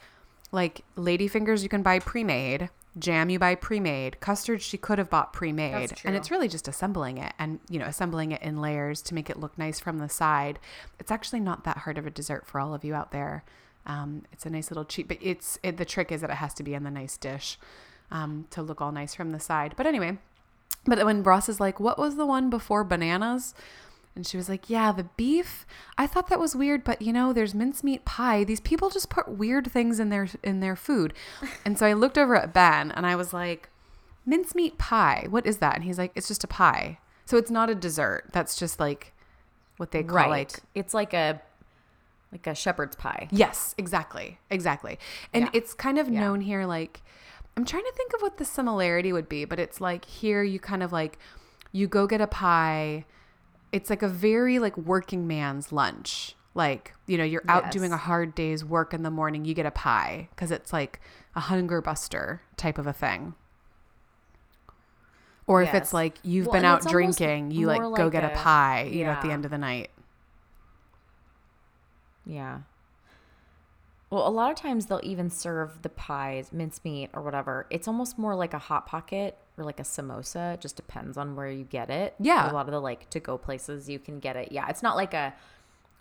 like ladyfingers, you can buy pre-made. Jam you buy pre-made. Custard she could have bought pre-made, and it's really just assembling it and you know assembling it in layers to make it look nice from the side. It's actually not that hard of a dessert for all of you out there. Um, it's a nice little cheat, but it's it, the trick is that it has to be in the nice dish um, to look all nice from the side. But anyway, but when Ross is like, "What was the one before bananas?" And she was like, "Yeah, the beef. I thought that was weird, but you know, there's mincemeat pie. These people just put weird things in their in their food." <laughs> And so I looked over at Ben and I was like, "Mincemeat pie. What is that?" And he's like, "It's just a pie. So it's not a dessert. That's just like what they call right. like it's like a like a shepherd's pie. Yes, exactly. Exactly. And Yeah. it's kind of Yeah. known here like I'm trying to think of what the similarity would be, but it's like here you kind of like you go get a pie. It's like a very like working man's lunch. Like, you know, you're out Yes. doing a hard day's work in the morning, you get a pie because it's like a hunger buster type of a thing. Or if it's like you've Well, been out drinking, you like go like get a a- pie, you know, at the end of the night. Yeah. Well, a lot of times they'll even serve the pies, mincemeat or whatever. It's almost more like a hot pocket or like a samosa. It just depends on where you get it. Yeah. A lot of the like to go places you can get it. Yeah. It's not like a,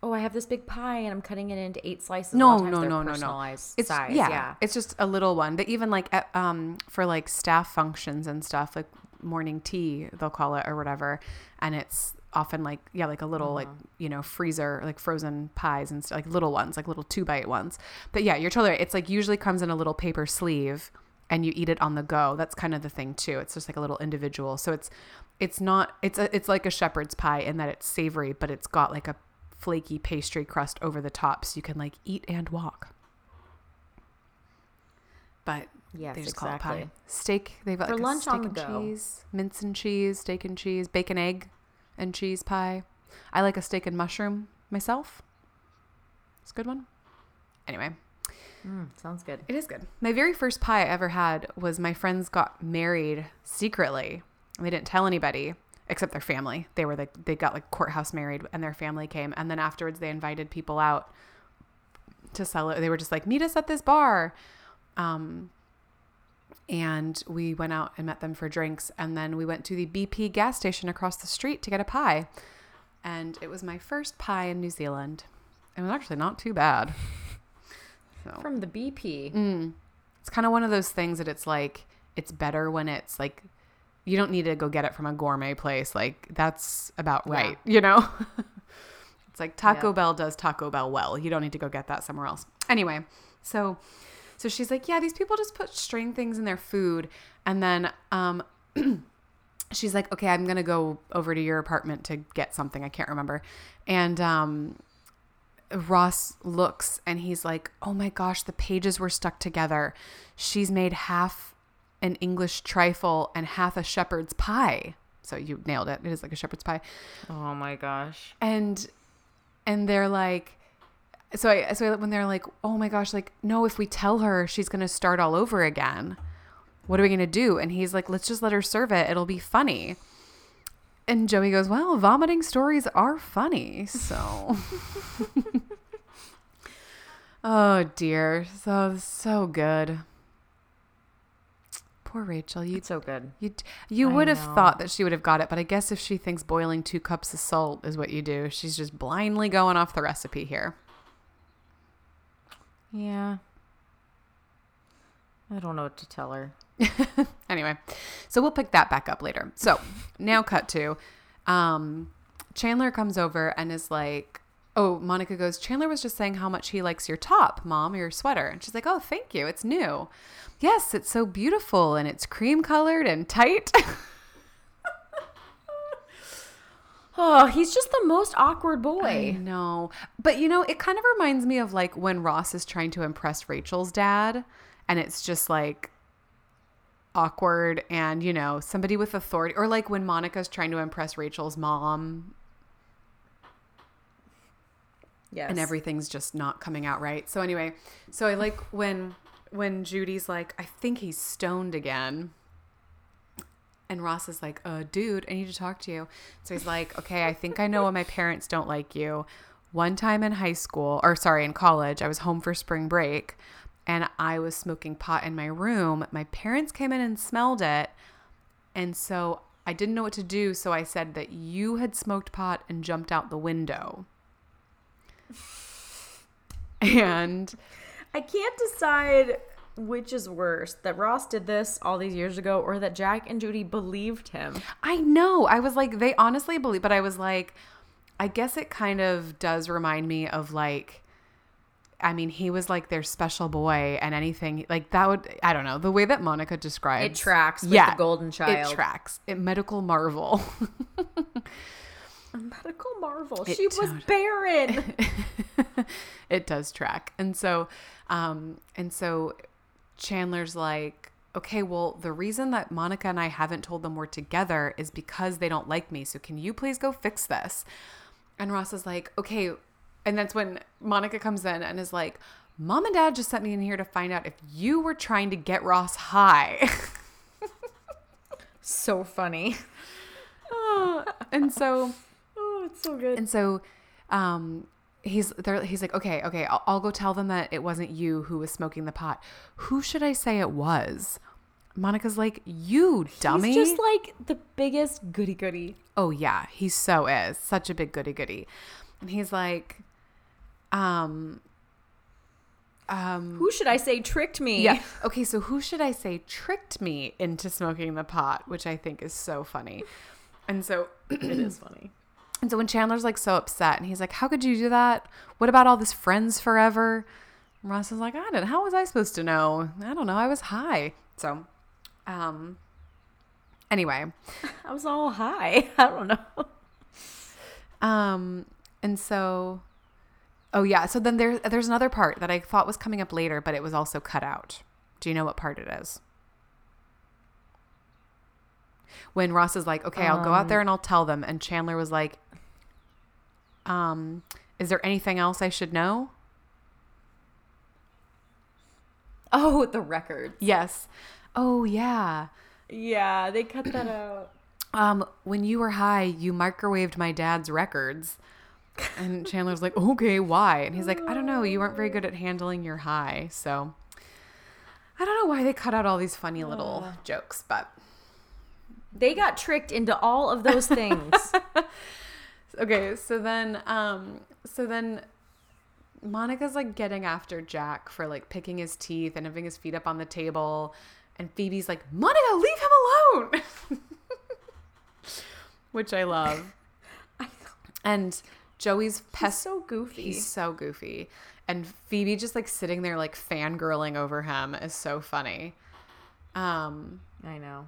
oh, I have this big pie and I'm cutting it into eight slices. No, lot of times no, no, no, no. It's size. yeah, Yeah. it's just a little one. But even like at, um for like staff functions and stuff, like morning tea, they'll call it or whatever, and it's often like yeah, like a little like Uh-huh. you know freezer like frozen pies and stuff, like little ones, like little two bite ones. But yeah, you're totally right. It's like usually comes in a little paper sleeve. And you eat it on the go. That's kind of the thing too. It's just like a little individual. So it's it's not it's a, it's like a shepherd's pie in that it's savory, but it's got like a flaky pastry crust over the top, so you can like eat and walk. But Yes, they just call it exactly. pie. Steak. They've got For like a lunch steak on the and go. cheese, mince and cheese, steak and cheese, bacon egg, and cheese pie. I like a steak and mushroom myself. It's a good one. Anyway, Mm, sounds good. it is good. My very first pie I ever had was my friends got married secretly. They didn't tell anybody except their family. They were like they got like courthouse married and their family came and then afterwards they invited people out to sell it. They were just like meet us at this bar. Um and we went out and met them for drinks and then we went to the BP gas station across the street to get a pie. And it was my first pie in New Zealand. It was actually not too bad. So From the BP. Mm. It's kind of one of those things that it's like it's better when it's like you don't need to go get it from a gourmet place. Like that's about Yeah. right, you know. <laughs> it's like Taco Yeah. Bell does Taco Bell well. You don't need to go get that somewhere else. Anyway, so so she's like, yeah, these people just put strange things in their food, and then um. <clears throat> She's like, okay, I'm gonna go over to your apartment to get something. I can't remember, and um, Ross looks and he's like, "Oh my gosh, the pages were stuck together. She's made half an English trifle and half a shepherd's pie." So you nailed it. It is like a shepherd's pie. Oh my gosh. And and they're like so I so when they're like, "Oh my gosh, like no, if we tell her, she's going to start all over again. What are we going to do?" And he's like, "Let's just let her serve it. It'll be funny." And Joey goes, "Well, vomiting stories are funny." So Oh dear. So so good. Poor Rachel. You It's so good. you you I would have know. thought that she would have got it, but I guess if she thinks boiling 2 cups of salt is what you do, she's just blindly going off the recipe here. Yeah. I don't know what to tell her. <laughs> Anyway, so we'll pick that back up later. So now cut to um, Chandler comes over and is like, Oh, Monica goes, Chandler was just saying how much he likes your top, mom, your sweater. And she's like, Oh, thank you. It's new. Yes, it's so beautiful and it's cream colored and tight. <laughs> Oh, he's just the most awkward I boy. know. But you know, it kind of reminds me of like when Ross is trying to impress Rachel's dad and it's just like awkward and you know, somebody with authority or like when Monica's trying to impress Rachel's mom Yes. and everything's just not coming out right. So anyway, so I like when when Judy's like, I think he's stoned again. And Ross is like, uh, dude, I need to talk to you. So he's like, okay, I think I know why my parents don't like you. One time in high school, or sorry, in college, I was home for spring break and I was smoking pot in my room. My parents came in and smelled it. And so I didn't know what to do. So I said that you had smoked pot and jumped out the window. And I can't decide which is worse that Ross did this all these years ago or that Jack and Judy believed him. I know. I was like, they honestly believe, but I was like, I guess it kind of does remind me of like, I mean, he was like their special boy, and anything like that would, I don't know, the way that Monica describes It tracks with the golden child. It tracks. It medical marvel. A <laughs> medical marvel. It she was barren. <laughs> it does track. And so, um, and so Chandler's like, okay, well, the reason that Monica and I haven't told them we're together is because they don't like me. So can you please go fix this? And Ross is like, okay. And that's when Monica comes in and is like, Mom and Dad just sent me in here to find out if you were trying to get Ross high. <laughs> so funny. and so Oh, it's so good. And so, um, he's there. He's like, okay, okay, I'll, I'll go tell them that it wasn't you who was smoking the pot. Who should I say it was? Monica's like, you dummy. He's just like the biggest goody goody. oh yeah, he so is such a big goody goody. And he's like, um, um, Who should I say tricked me? yeah. Okay, so who should I say tricked me into smoking the pot, which I think is so funny. And so <clears throat> it is funny. And so when Chandler's like so upset and he's like, How could you do that? What about all this friends forever? And Ross is like, I don't how was I supposed to know? I don't know. I was high. So um anyway. <laughs> I was all high. <laughs> I don't know. Um and so oh yeah, so then there there's another part that I thought was coming up later, but it was also cut out. Do you know what part it is? When Ross is like, Okay, I'll go out there and I'll tell them and Chandler was like, um, is there anything else I should know? Oh, <laughs> the records. Yes. Oh yeah. Yeah, they cut that out. <clears throat> Um, when you were high, you microwaved my dad's records. And Chandler's like, okay, why? And he's like, I don't know. You weren't very good at handling your high. So I don't know why they cut out all these funny little jokes, but They got tricked into all of those things. <laughs> okay. So then, um, so then Monica's like getting after Jack for like picking his teeth and having his feet up on the table. And Phoebe's like, Monica, leave him alone. <laughs> Which I love. <laughs> And Joey's He's so goofy. He's so goofy. And Phoebe just like sitting there like fangirling over him is so funny. Um I know.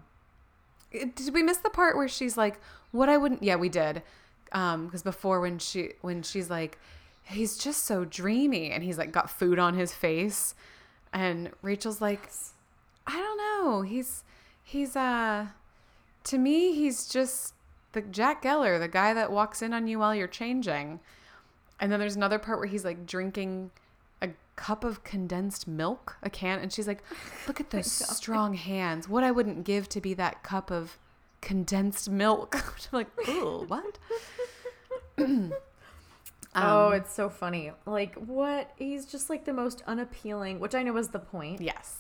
did we miss the part where she's like, what I wouldn't yeah, we did. Um, because before when she when she's like, he's just so dreamy and he's like got food on his face. And Rachel's like, I don't know. He's he's uh to me he's just the Jack Geller, the guy that walks in on you while you're changing. And then there's another part where he's like drinking a cup of condensed milk, a can, and she's like, <laughs> "Look at those strong hands. What I wouldn't give to be that cup of condensed milk." <laughs> I'm like, <clears throat> "Oh, what?" oh, Um, it's so funny. Like what? He's just like the most unappealing, which I know is the point. yes.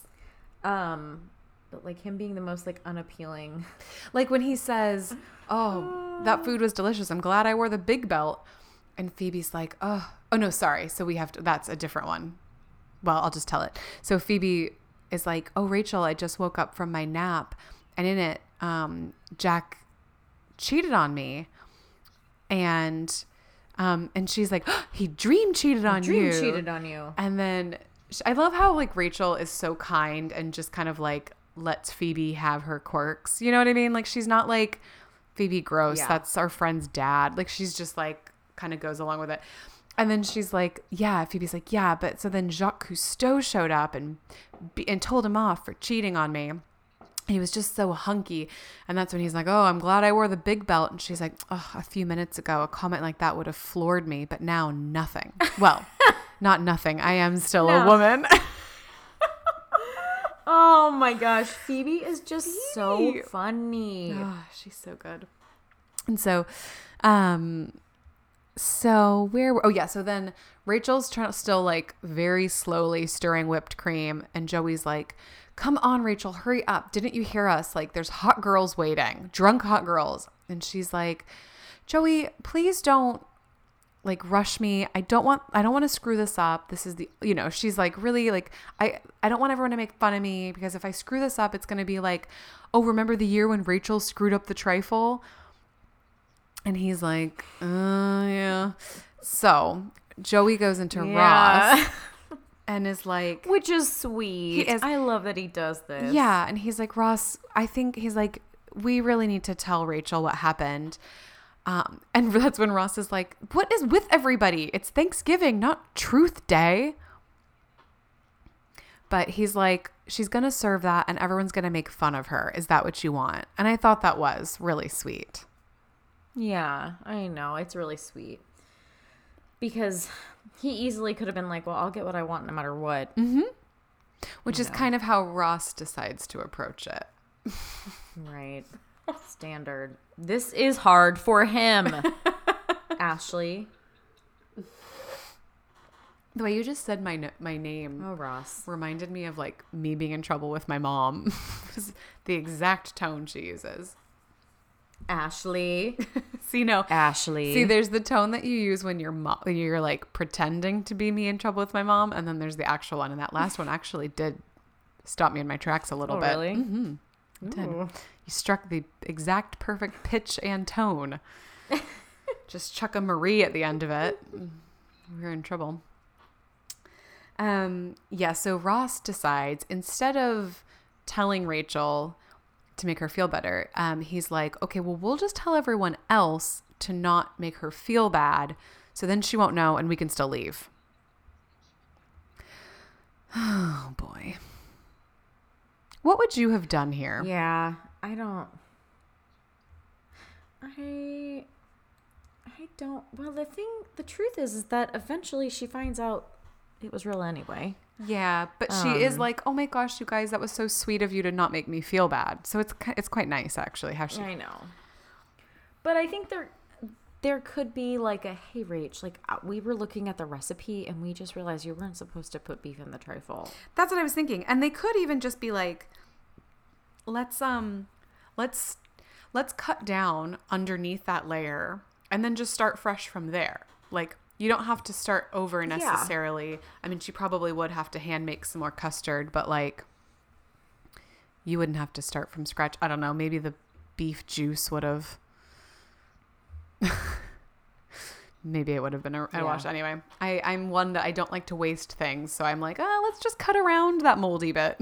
Um, but like him being the most like unappealing. <laughs> Like when he says, "Oh, that food was delicious. I'm glad I wore the big belt." And Phoebe's like, "Oh, oh no, sorry. So we have to that's a different one." Well, I'll just tell it. So Phoebe is like, "Oh, Rachel, I just woke up from my nap and in it um Jack cheated on me." and um and she's like he dream cheated on Dream you cheated on you. and then I love how like Rachel is so kind and just kind of like lets Phoebe have her quirks. You know what I mean? Like she's not like Phoebe gross. Yeah. That's our friend's dad. Like she's just like kind of goes along with it. And then she's like, yeah, Phoebe's like, yeah, but so then Jacques Cousteau showed up and and told him off for cheating on me. He was just so hunky. And that's when he's like, Oh, I'm glad I wore the big belt. And she's like, Oh, a few minutes ago, a comment like that would have floored me, but now nothing. Well, <laughs> not nothing. I am still a woman. <laughs> Oh my gosh, Phoebe is just so funny. oh, she's so good. And so, um, so where? Oh yeah. So then Rachel's trying still like very slowly stirring whipped cream, and Joey's like, "Come on, Rachel, hurry up! Didn't you hear us? Like, there's hot girls waiting, drunk hot girls." And she's like, "Joey, please don't." Like rush me i don't want i don't want to screw this up this is the you know she's like really like i i don't want everyone to make fun of me because if i screw this up it's going to be like oh remember the year when rachel screwed up the trifle and he's like uh yeah so joey goes into Yeah. ross <laughs> and is like Which is sweet. Is- I love that he does this. yeah and he's like ross i think he's like we really need to tell rachel what happened um, and <laughs> that's when ross is like what is with everybody it's thanksgiving not truth day but he's like she's gonna serve that and everyone's gonna make fun of her is that what you want and i thought that was really sweet Yeah, I know. It's really sweet. Because he easily could have been like, well, I'll get what I want no matter what. which is kind of how ross decides to approach it Right. Standard. This is hard for him. <laughs> Ashley. the way you just said my, my name Oh, Ross. reminded me of like me being in trouble with my mom. <laughs> The exact tone she uses. Ashley. <laughs> See, no. Ashley. See, there's the tone that you use when you're mo- you're like pretending to be me in trouble with my mom, and then there's the actual one. And that last one actually did stop me in my tracks a little Oh, bit. really? Mm-hmm. Hmm did. You struck the exact perfect pitch and tone. <laughs> Just chuck a Marie at the end of it. We are in trouble. Um, yeah, so Ross decides instead of telling Rachel to make her feel better, um, he's like, okay, well, we'll just tell everyone else to not make her feel bad. So then she won't know and we can still leave. Oh boy. What would you have done here? Yeah, I don't. I. I don't. Well, the thing, the truth is, is that eventually she finds out it was real anyway. Yeah, but she is Um, like, "Oh my gosh, you guys, that was so sweet of you to not make me feel bad." So it's it's quite nice actually how she I know. But I think there there could be like a hey Rach, like uh, we were looking at the recipe and we just realized you weren't supposed to put beef in the trifle. That's what I was thinking. And they could even just be like, "Let's um let's let's cut down underneath that layer and then just start fresh from there." Like you don't have to start over necessarily. I mean, she probably would have to hand make some more custard, but like you wouldn't have to start from scratch. I don't know, maybe the beef juice would have <laughs> maybe it would have been a, a Yeah. wash anyway. I I'm one that I don't like to waste things, so I'm like, oh, let's just cut around that moldy bit.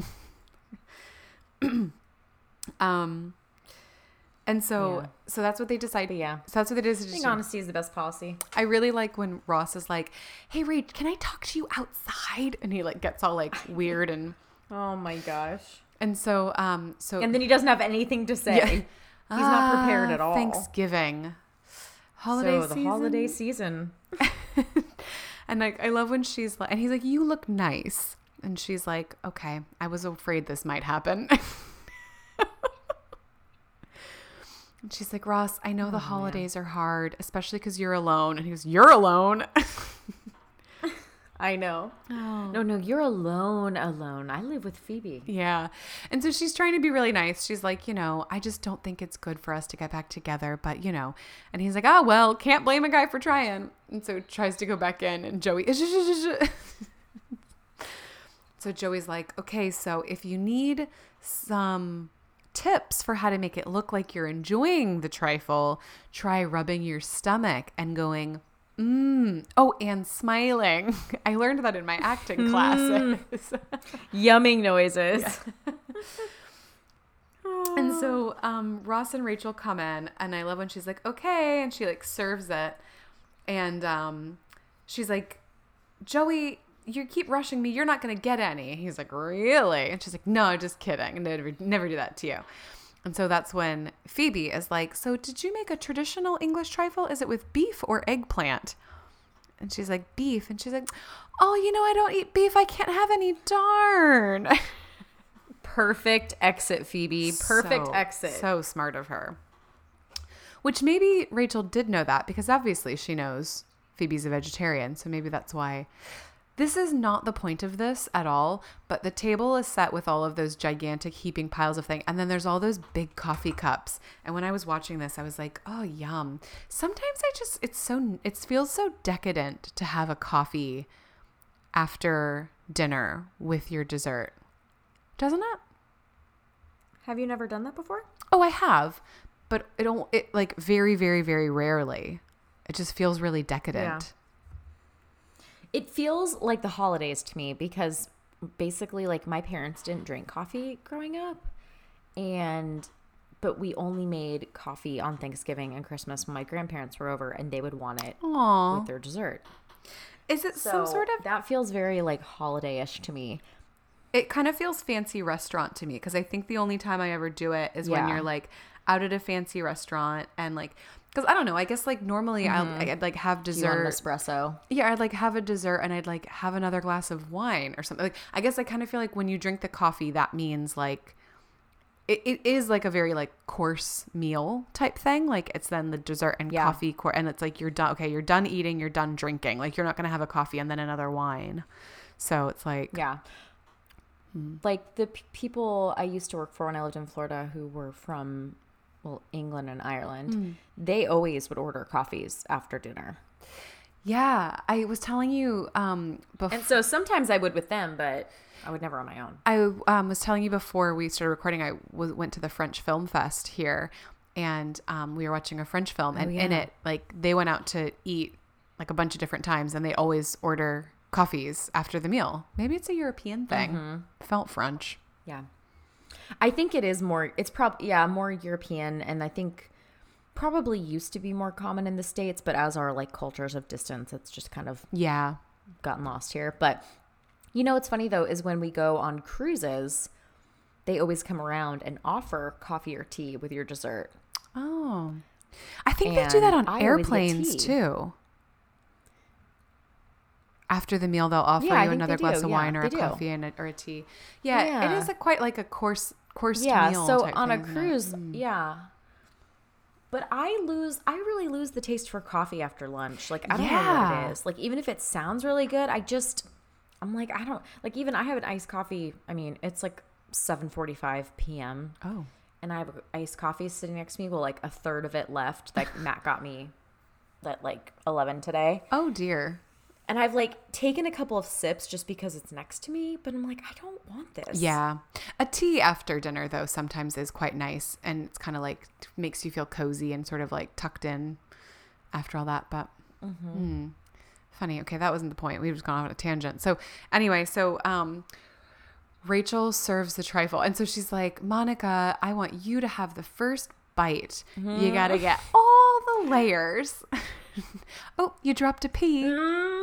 <clears throat> um, and so Yeah. so that's what they decided. Yeah, So that's what they decided. I think honesty is the best policy. I really like when Ross is like, "Hey, Rach, can I talk to you outside?" And he like gets all like <laughs> weird and Oh my gosh. and so um so And then he doesn't have anything to say. Yeah. He's not prepared Ah, at all. Thanksgiving, holiday so the season. holiday season. <laughs> And like I love when she's like, and he's like, "You look nice," and she's like, "Okay, I was afraid this might happen." <laughs> and she's like, "Ross, I know the Oh, holidays are hard, especially because you're alone." And he goes, "You're alone." <laughs> I know. oh. No, no, you're alone, alone. I live with Phoebe. Yeah. And so she's trying to be really nice. She's like, you know, I just don't think it's good for us to get back together, but you know. And he's like, oh, well, can't blame a guy for trying. And so tries to go back in, and Joey. <laughs> so Joey's like, okay, so if you need some tips for how to make it look like you're enjoying the trifle, try rubbing your stomach and going, mmm. Oh, and smiling. <laughs> I learned that in my acting classes. <laughs> Yumming noises. And so <laughs> um, Ross and Rachel come in, and I love when she's like, okay, and she like serves it. And um, she's like, Joey, you keep rushing me. You're not going to get any. He's like, really? And she's like, no, just kidding. Never, never do that to you. And so that's when Phoebe is like, so did you make a traditional English trifle? Is it with beef or eggplant? And she's like, beef. And she's like, oh, you know, I don't eat beef. I can't have any. Darn. <laughs> Perfect exit, Phoebe. Perfect So- exit. So smart of her. Which maybe Rachel did know that because obviously she knows Phoebe's a vegetarian. So maybe that's why. This is not the point of this at all, but the table is set with all of those gigantic heaping piles of things. And then there's all those big coffee cups. And when I was watching this, I was like, oh, yum. Sometimes I just, it's so, it feels so decadent to have a coffee after dinner with your dessert. Doesn't it? Have you never done that before? Oh, I have, but it don't. It like very, very, very rarely. It just feels really decadent. It feels like the holidays to me because basically, like, my parents didn't drink coffee growing up. And, but we only made coffee on Thanksgiving and Christmas when my grandparents were over and they would want it Aw, with their dessert. is it some sort of? That feels very, like, holiday ish to me. It kind of feels fancy restaurant to me because I think the only time I ever do it is when you're like out at a fancy restaurant and like because I don't know. I guess like normally I'll, mm-hmm. I'd like have Do you want an dessert. espresso? Yeah, I'd like have a dessert and I'd like have another glass of wine or something. Like I guess I kind of feel like when you drink the coffee, that means like it, it is like a very like course meal type thing. Like it's then the dessert and Yeah. coffee course, and it's like you're done. Okay, you're done eating. You're done drinking. Like you're not gonna have a coffee and then another wine. So it's like Yeah. Hmm. Like the p- people I used to work for when I lived in Florida who were from, well, England and Ireland, they always would order coffees after dinner. yeah. I was telling you um before. And so sometimes I would with them, but I would never on my own. I um, was telling you before we started recording, I went to the French Film Fest here, and um, we were watching a French film, and in yeah. it, like they went out to eat like a bunch of different times, and they always order coffees after the meal. Maybe it's a European thing. Felt French. Yeah. I think it is more, it's probably, yeah, more European. And I think probably used to be more common in the States, but as our like cultures of distance, it's just kind of Yeah. gotten lost here. But you know what's funny though is when we go on cruises, they always come around and offer coffee or tea with your dessert. Oh, I think they do that on I airplanes too. After the meal, they'll offer Yeah, you another glass of Yeah, wine or a do. coffee and a, or a tea. Yeah, it Yeah. is a, quite like a course course yeah. meal. So on a thing, it? cruise, mm. yeah. But I lose, I really lose the taste for coffee after lunch. Like, I don't know what it is. Like, even if it sounds really good, I just, I'm like, I don't, like, even I have an iced coffee. I mean, it's like 7.45 p.m. Oh. and I have iced coffee sitting next to me. Well, like a third of it left that Matt got me at like 11 today. Oh dear. And I've like taken a couple of sips just because it's next to me, but I'm like, I don't want this. Yeah. A tea after dinner though sometimes is quite nice and it's kind of like makes you feel cozy and sort of like tucked in after all that, but hmm. funny. Okay, that wasn't the point. We've just gone off on a tangent. So anyway, so um Rachel serves the trifle and so she's like, "Monica, I want you to have the first bite. You got to get <laughs> all the layers." <laughs> oh, you dropped a pea.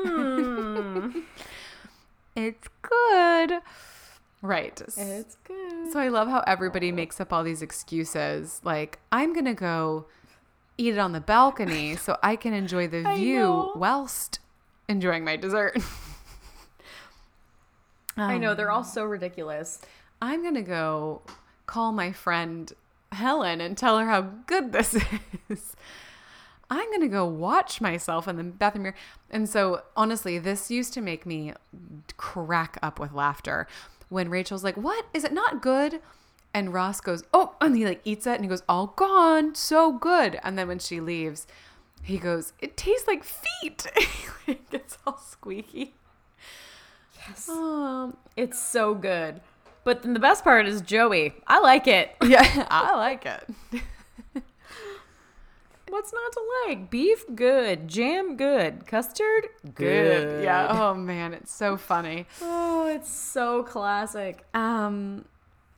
Mm, <laughs> It's good. Right. it's good. So I love how everybody makes up all these excuses. Like, I'm going to go eat it on the balcony <laughs> so I can enjoy the view whilst enjoying my dessert. <laughs> I know they're all so ridiculous. I'm going to go call my friend Helen and tell her how good this is. I'm going to go watch myself in the bathroom mirror. And so, honestly, this used to make me crack up with laughter when Rachel's like, What? Is it not good? And Ross goes, Oh, and he like eats it and he goes, All gone. So good. And then when she leaves, he goes, It tastes like feet. <laughs> it gets all squeaky. Yes. Um, It's so good. But then the best part is Joey. I like it. <laughs> Yeah, I like it. <laughs> What's not to like? Beef, good. Jam, good. Custard, good. Yeah. Oh man, it's so funny. Oh, it's so classic. Um,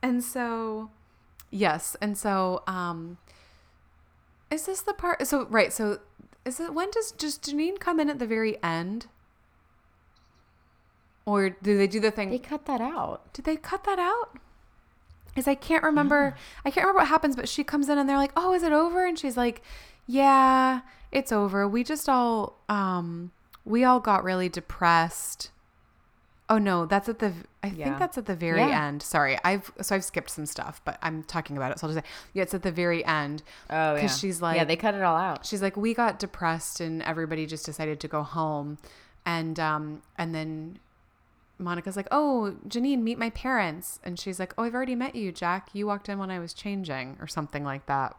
and so, yes, and so, um, is this the part? So right, so is it when does just Janine come in at the very end, or do they do the thing? They cut that out. did they cut that out? Is I can't remember. I can't remember what happens, but she comes in and they're like, "Oh, is it over?" And she's like, "Yeah, it's over. We just all, um, we all got really depressed." Oh no, that's at the. I Yeah. think that's at the very Yeah. end. Sorry, I've so I've skipped some stuff, but I'm talking about it, so I'll just say, yeah, it's at the very end. Oh, yeah. 'Cause she's like- yeah, they cut it all out. She's like, we got depressed and everybody just decided to go home, and um, and then Monica's like, oh, Janine, meet my parents, and she's like, oh, I've already met you, Jack. You walked in when I was changing, or something like that.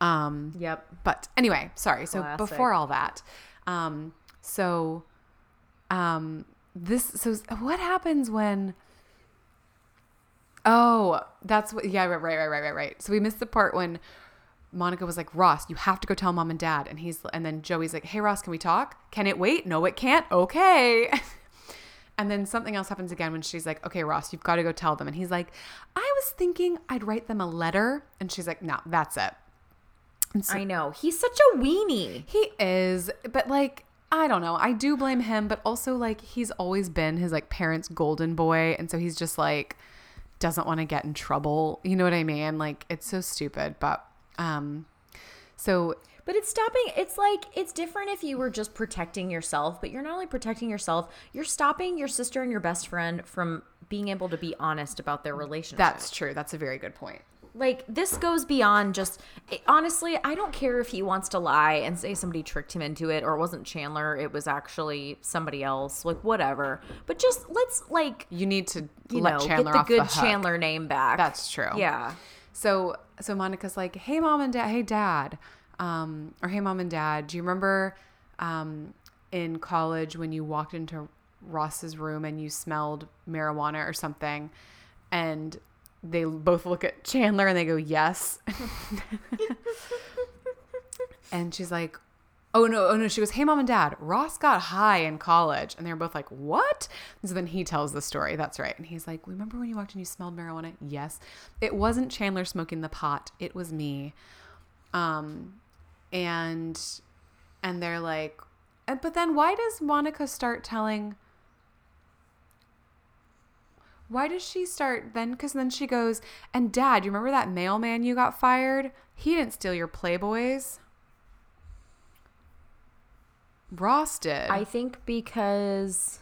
Um, Yep. but anyway, sorry. So before all that, um, so, um, this, so what happens when, oh, that's what, yeah, right, right, right, right, right, right. So we missed the part when Monica was like, Ross, you have to go tell mom and dad. And he's, and then Joey's like, hey, Ross, can we talk? Can it wait? No, it can't. Okay. <laughs> And then something else happens again when she's like, okay, Ross, you've got to go tell them. And he's like, I was thinking I'd write them a letter. And she's like, no, that's it. So I know. He's such a weenie. he is, but like, I don't know. I do blame him, but also like he's always been his like parents' golden boy. And so he's just like, doesn't want to get in trouble. You know what I mean? Like, it's so stupid. But, um, so But it's stopping. It's like it's different if you were just protecting yourself, but you're not only protecting yourself, you're stopping your sister and your best friend from being able to be honest about their relationship. that's true. That's a very good point. Like this goes beyond just it- honestly i don't care if he wants to lie and say somebody tricked him into it or it wasn't chandler it was actually somebody else like whatever. But just let's like You need to you let know Chandler get the off good the chandler name back. That's true. yeah. So so Monica's like, "Hey mom and dad, hey dad, um, or hey mom and dad, do you remember um, in college when you walked into Ross's room and you smelled marijuana or something?" And they both look at Chandler and they go, "Yes." and she's like, "Oh no, oh no." She goes, "Hey mom and dad, Ross got high in college," and they're both like, "What?" And so then he tells the story. That's right. And he's like, "Remember when you walked in, you smelled marijuana?" Yes. It wasn't Chandler smoking the pot. It was me. Um, and and they're like, but then why does Monica start telling? Why does she start then? Because then she goes, and Dad, you remember that mailman you got fired? He didn't steal your Playboys. Ross did. i think because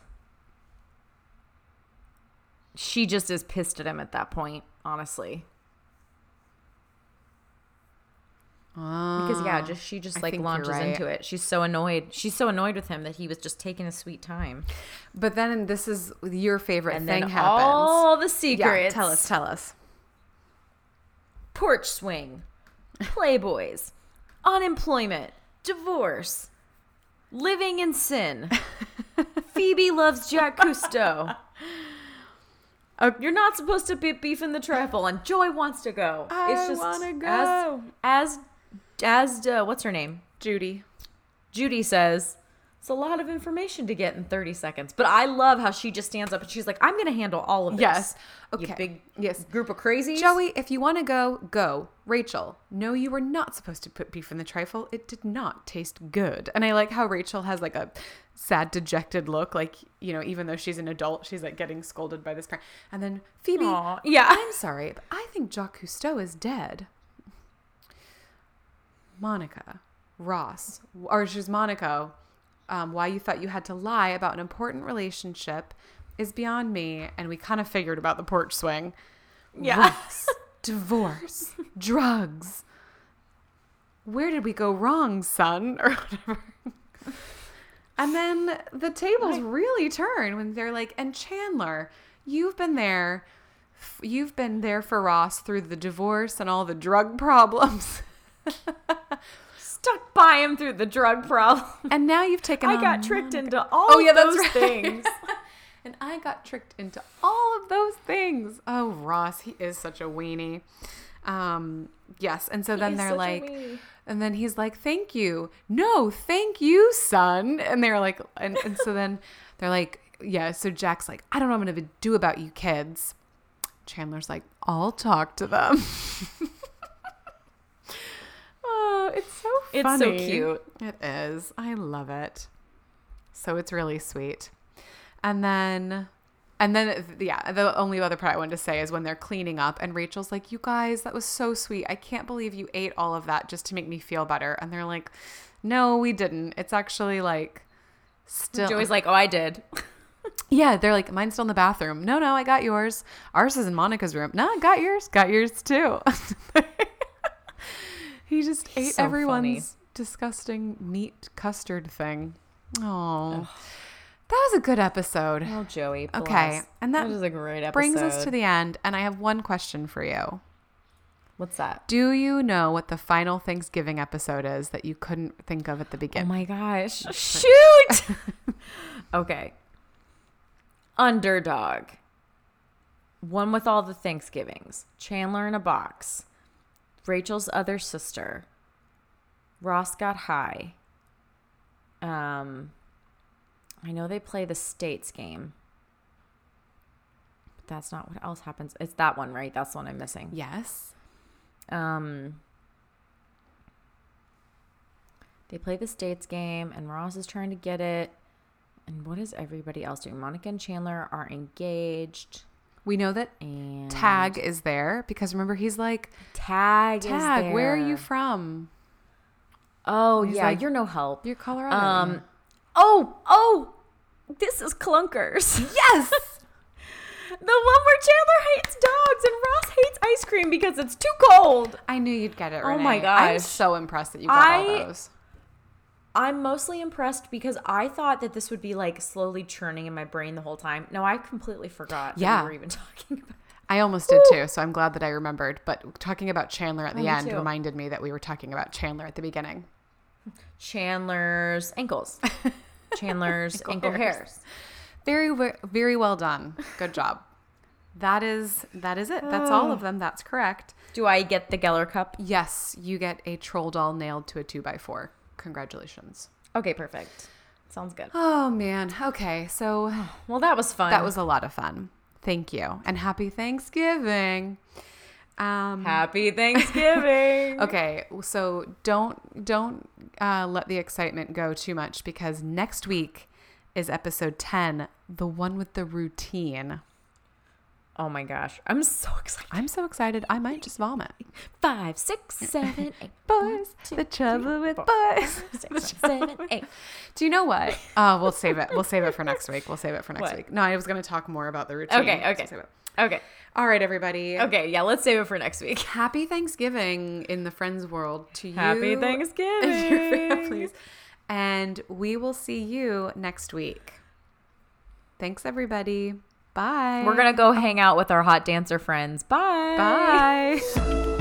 she just is pissed at him at that point honestly because yeah ah, just she just I like launches right. into it she's so annoyed she's so annoyed with him that he was just taking a sweet time But then this is your favorite and thing then happens. all the yeah, secrets tell us, tell us. porch swing, playboys, unemployment, divorce, living in sin. <laughs> Phoebe loves Jacques Cousteau. Uh, you're not supposed to be beefing the trifle, and Joy wants to go. I wanna go. As as as uh, what's her name? Judy. Judy says. It's a lot of information to get in 30 seconds. But I love how she just stands up and she's like, I'm going to handle all of this. Yes. You Okay. big Yes. group of crazies. Joey, if you want to go, go. Rachel, no, you were not supposed to put beef in the trifle. It did not taste good. And I like how Rachel has like a sad, dejected look. Like, you know, even though she's an adult, she's like getting scolded by this parent. And then Phoebe, Aw, yeah. I'm sorry, but I think Jacques Cousteau is dead. Monica, Ross, or she's Monaco. Um, why you thought you had to lie about an important relationship is beyond me. And we kind of figured about the porch swing. Yeah. Ross, <laughs> divorce, drugs. Where did we go wrong, son? <laughs> Or whatever. And then the tables really turn when they're like, and Chandler, you've been there. You've been there for Ross through the divorce and all the drug problems. <laughs> Stuck by him through the drug problem. <laughs> And now you've taken I got tricked Monica. into all Oh, yeah, those right. things. <laughs> And I got tricked into all of those things. Oh, Ross, he is such a weenie. Um, yes, and so then they're like, and then he's like, "Thank you." No, thank you, son. And they're like, and, and so then they're like, yeah. So Jack's like, I don't know what I'm gonna do about you kids. Chandler's like, I'll talk to them. <laughs> oh, it's so funny. It's so cute. It is. I love it. So it's really sweet. And then and then yeah, the only other part I wanted to say is when they're cleaning up and Rachel's like, "You guys, that was so sweet. I can't believe you ate all of that just to make me feel better." And they're like, "No, we didn't. It's actually like still Joey's like, oh, I did. <laughs> yeah, they're like, mine's still in the bathroom. No, no, I got yours. Ours is in Monica's room. No, I got yours. Got yours too. <laughs> <laughs> he just ate So everyone's disgusting meat custard thing. Oh, that was a good episode. Oh, Joey. Okay, and that was a great episode. Brings us to the end, and I have one question for you. What's that? Do you know what the final Thanksgiving episode is that you couldn't think of at the beginning? Oh my gosh. <laughs> Shoot. <laughs> okay. Underdog. One with all the Thanksgivings. Chandler in a box. Rachel's other sister. Ross got high. Um I know they play the states game. But that's not what else happens. It's that one, right? That's the one I'm missing. yes. Um, they play the states game, and Ross is trying to get it. And what is everybody else doing? Monica and Chandler are engaged, We know that and Tag is there because remember he's like, Tag, is Tag, where are you from? Oh He's yeah, like- you're no help. You're Colorado. Um, oh oh, this is Clunkers. yes. <laughs> the one where Chandler hates dogs and Ross hates ice cream because it's too cold. I knew you'd get it. Oh my my I'm so impressed that you got all those. I'm mostly impressed because I thought that this would be like slowly churning in my brain the whole time. No, I completely forgot Yeah. we were even <laughs> talking about. I almost did too, so I'm glad that I remembered. But talking about Chandler at Oh, the end too. reminded me that we were talking about Chandler at the beginning. Chandler's ankles. <laughs> Chandler's Ankle ankle, hairs. hairs. Very, very well done. Good job. That is that is it. That's all of ah. them. That's correct. Do I get the Geller cup? Yes, you get a troll doll nailed to a two by four. Congratulations. Okay, perfect. Sounds good. Oh man. Okay, so <sighs> Well, that was fun. that was a lot of fun. Thank you, and happy Thanksgiving. Um, happy <laughs> Thanksgiving. Okay, so don't don't uh, let the excitement go too much because next week is episode ten, the one with the routine. Oh my gosh, I'm so <laughs> excited. I'm so excited, I might just vomit. Five, six, seven, eight. <laughs> Boys, two, the trouble with four, boys. Six, <laughs> seven, eight. Do you know what? Oh, we'll save it. We'll save it for next week. We'll save it for next What? week. No, I was going to talk more about the routine. Okay, okay. Okay, All right, everybody. okay, yeah. Let's save it for next week. Happy Thanksgiving in the Friends world to you. Happy and Thanksgiving. your families. And we will see you next week. Thanks, everybody. Bye. We're gonna go hang out with our hot dancer friends. Bye. Bye. <laughs>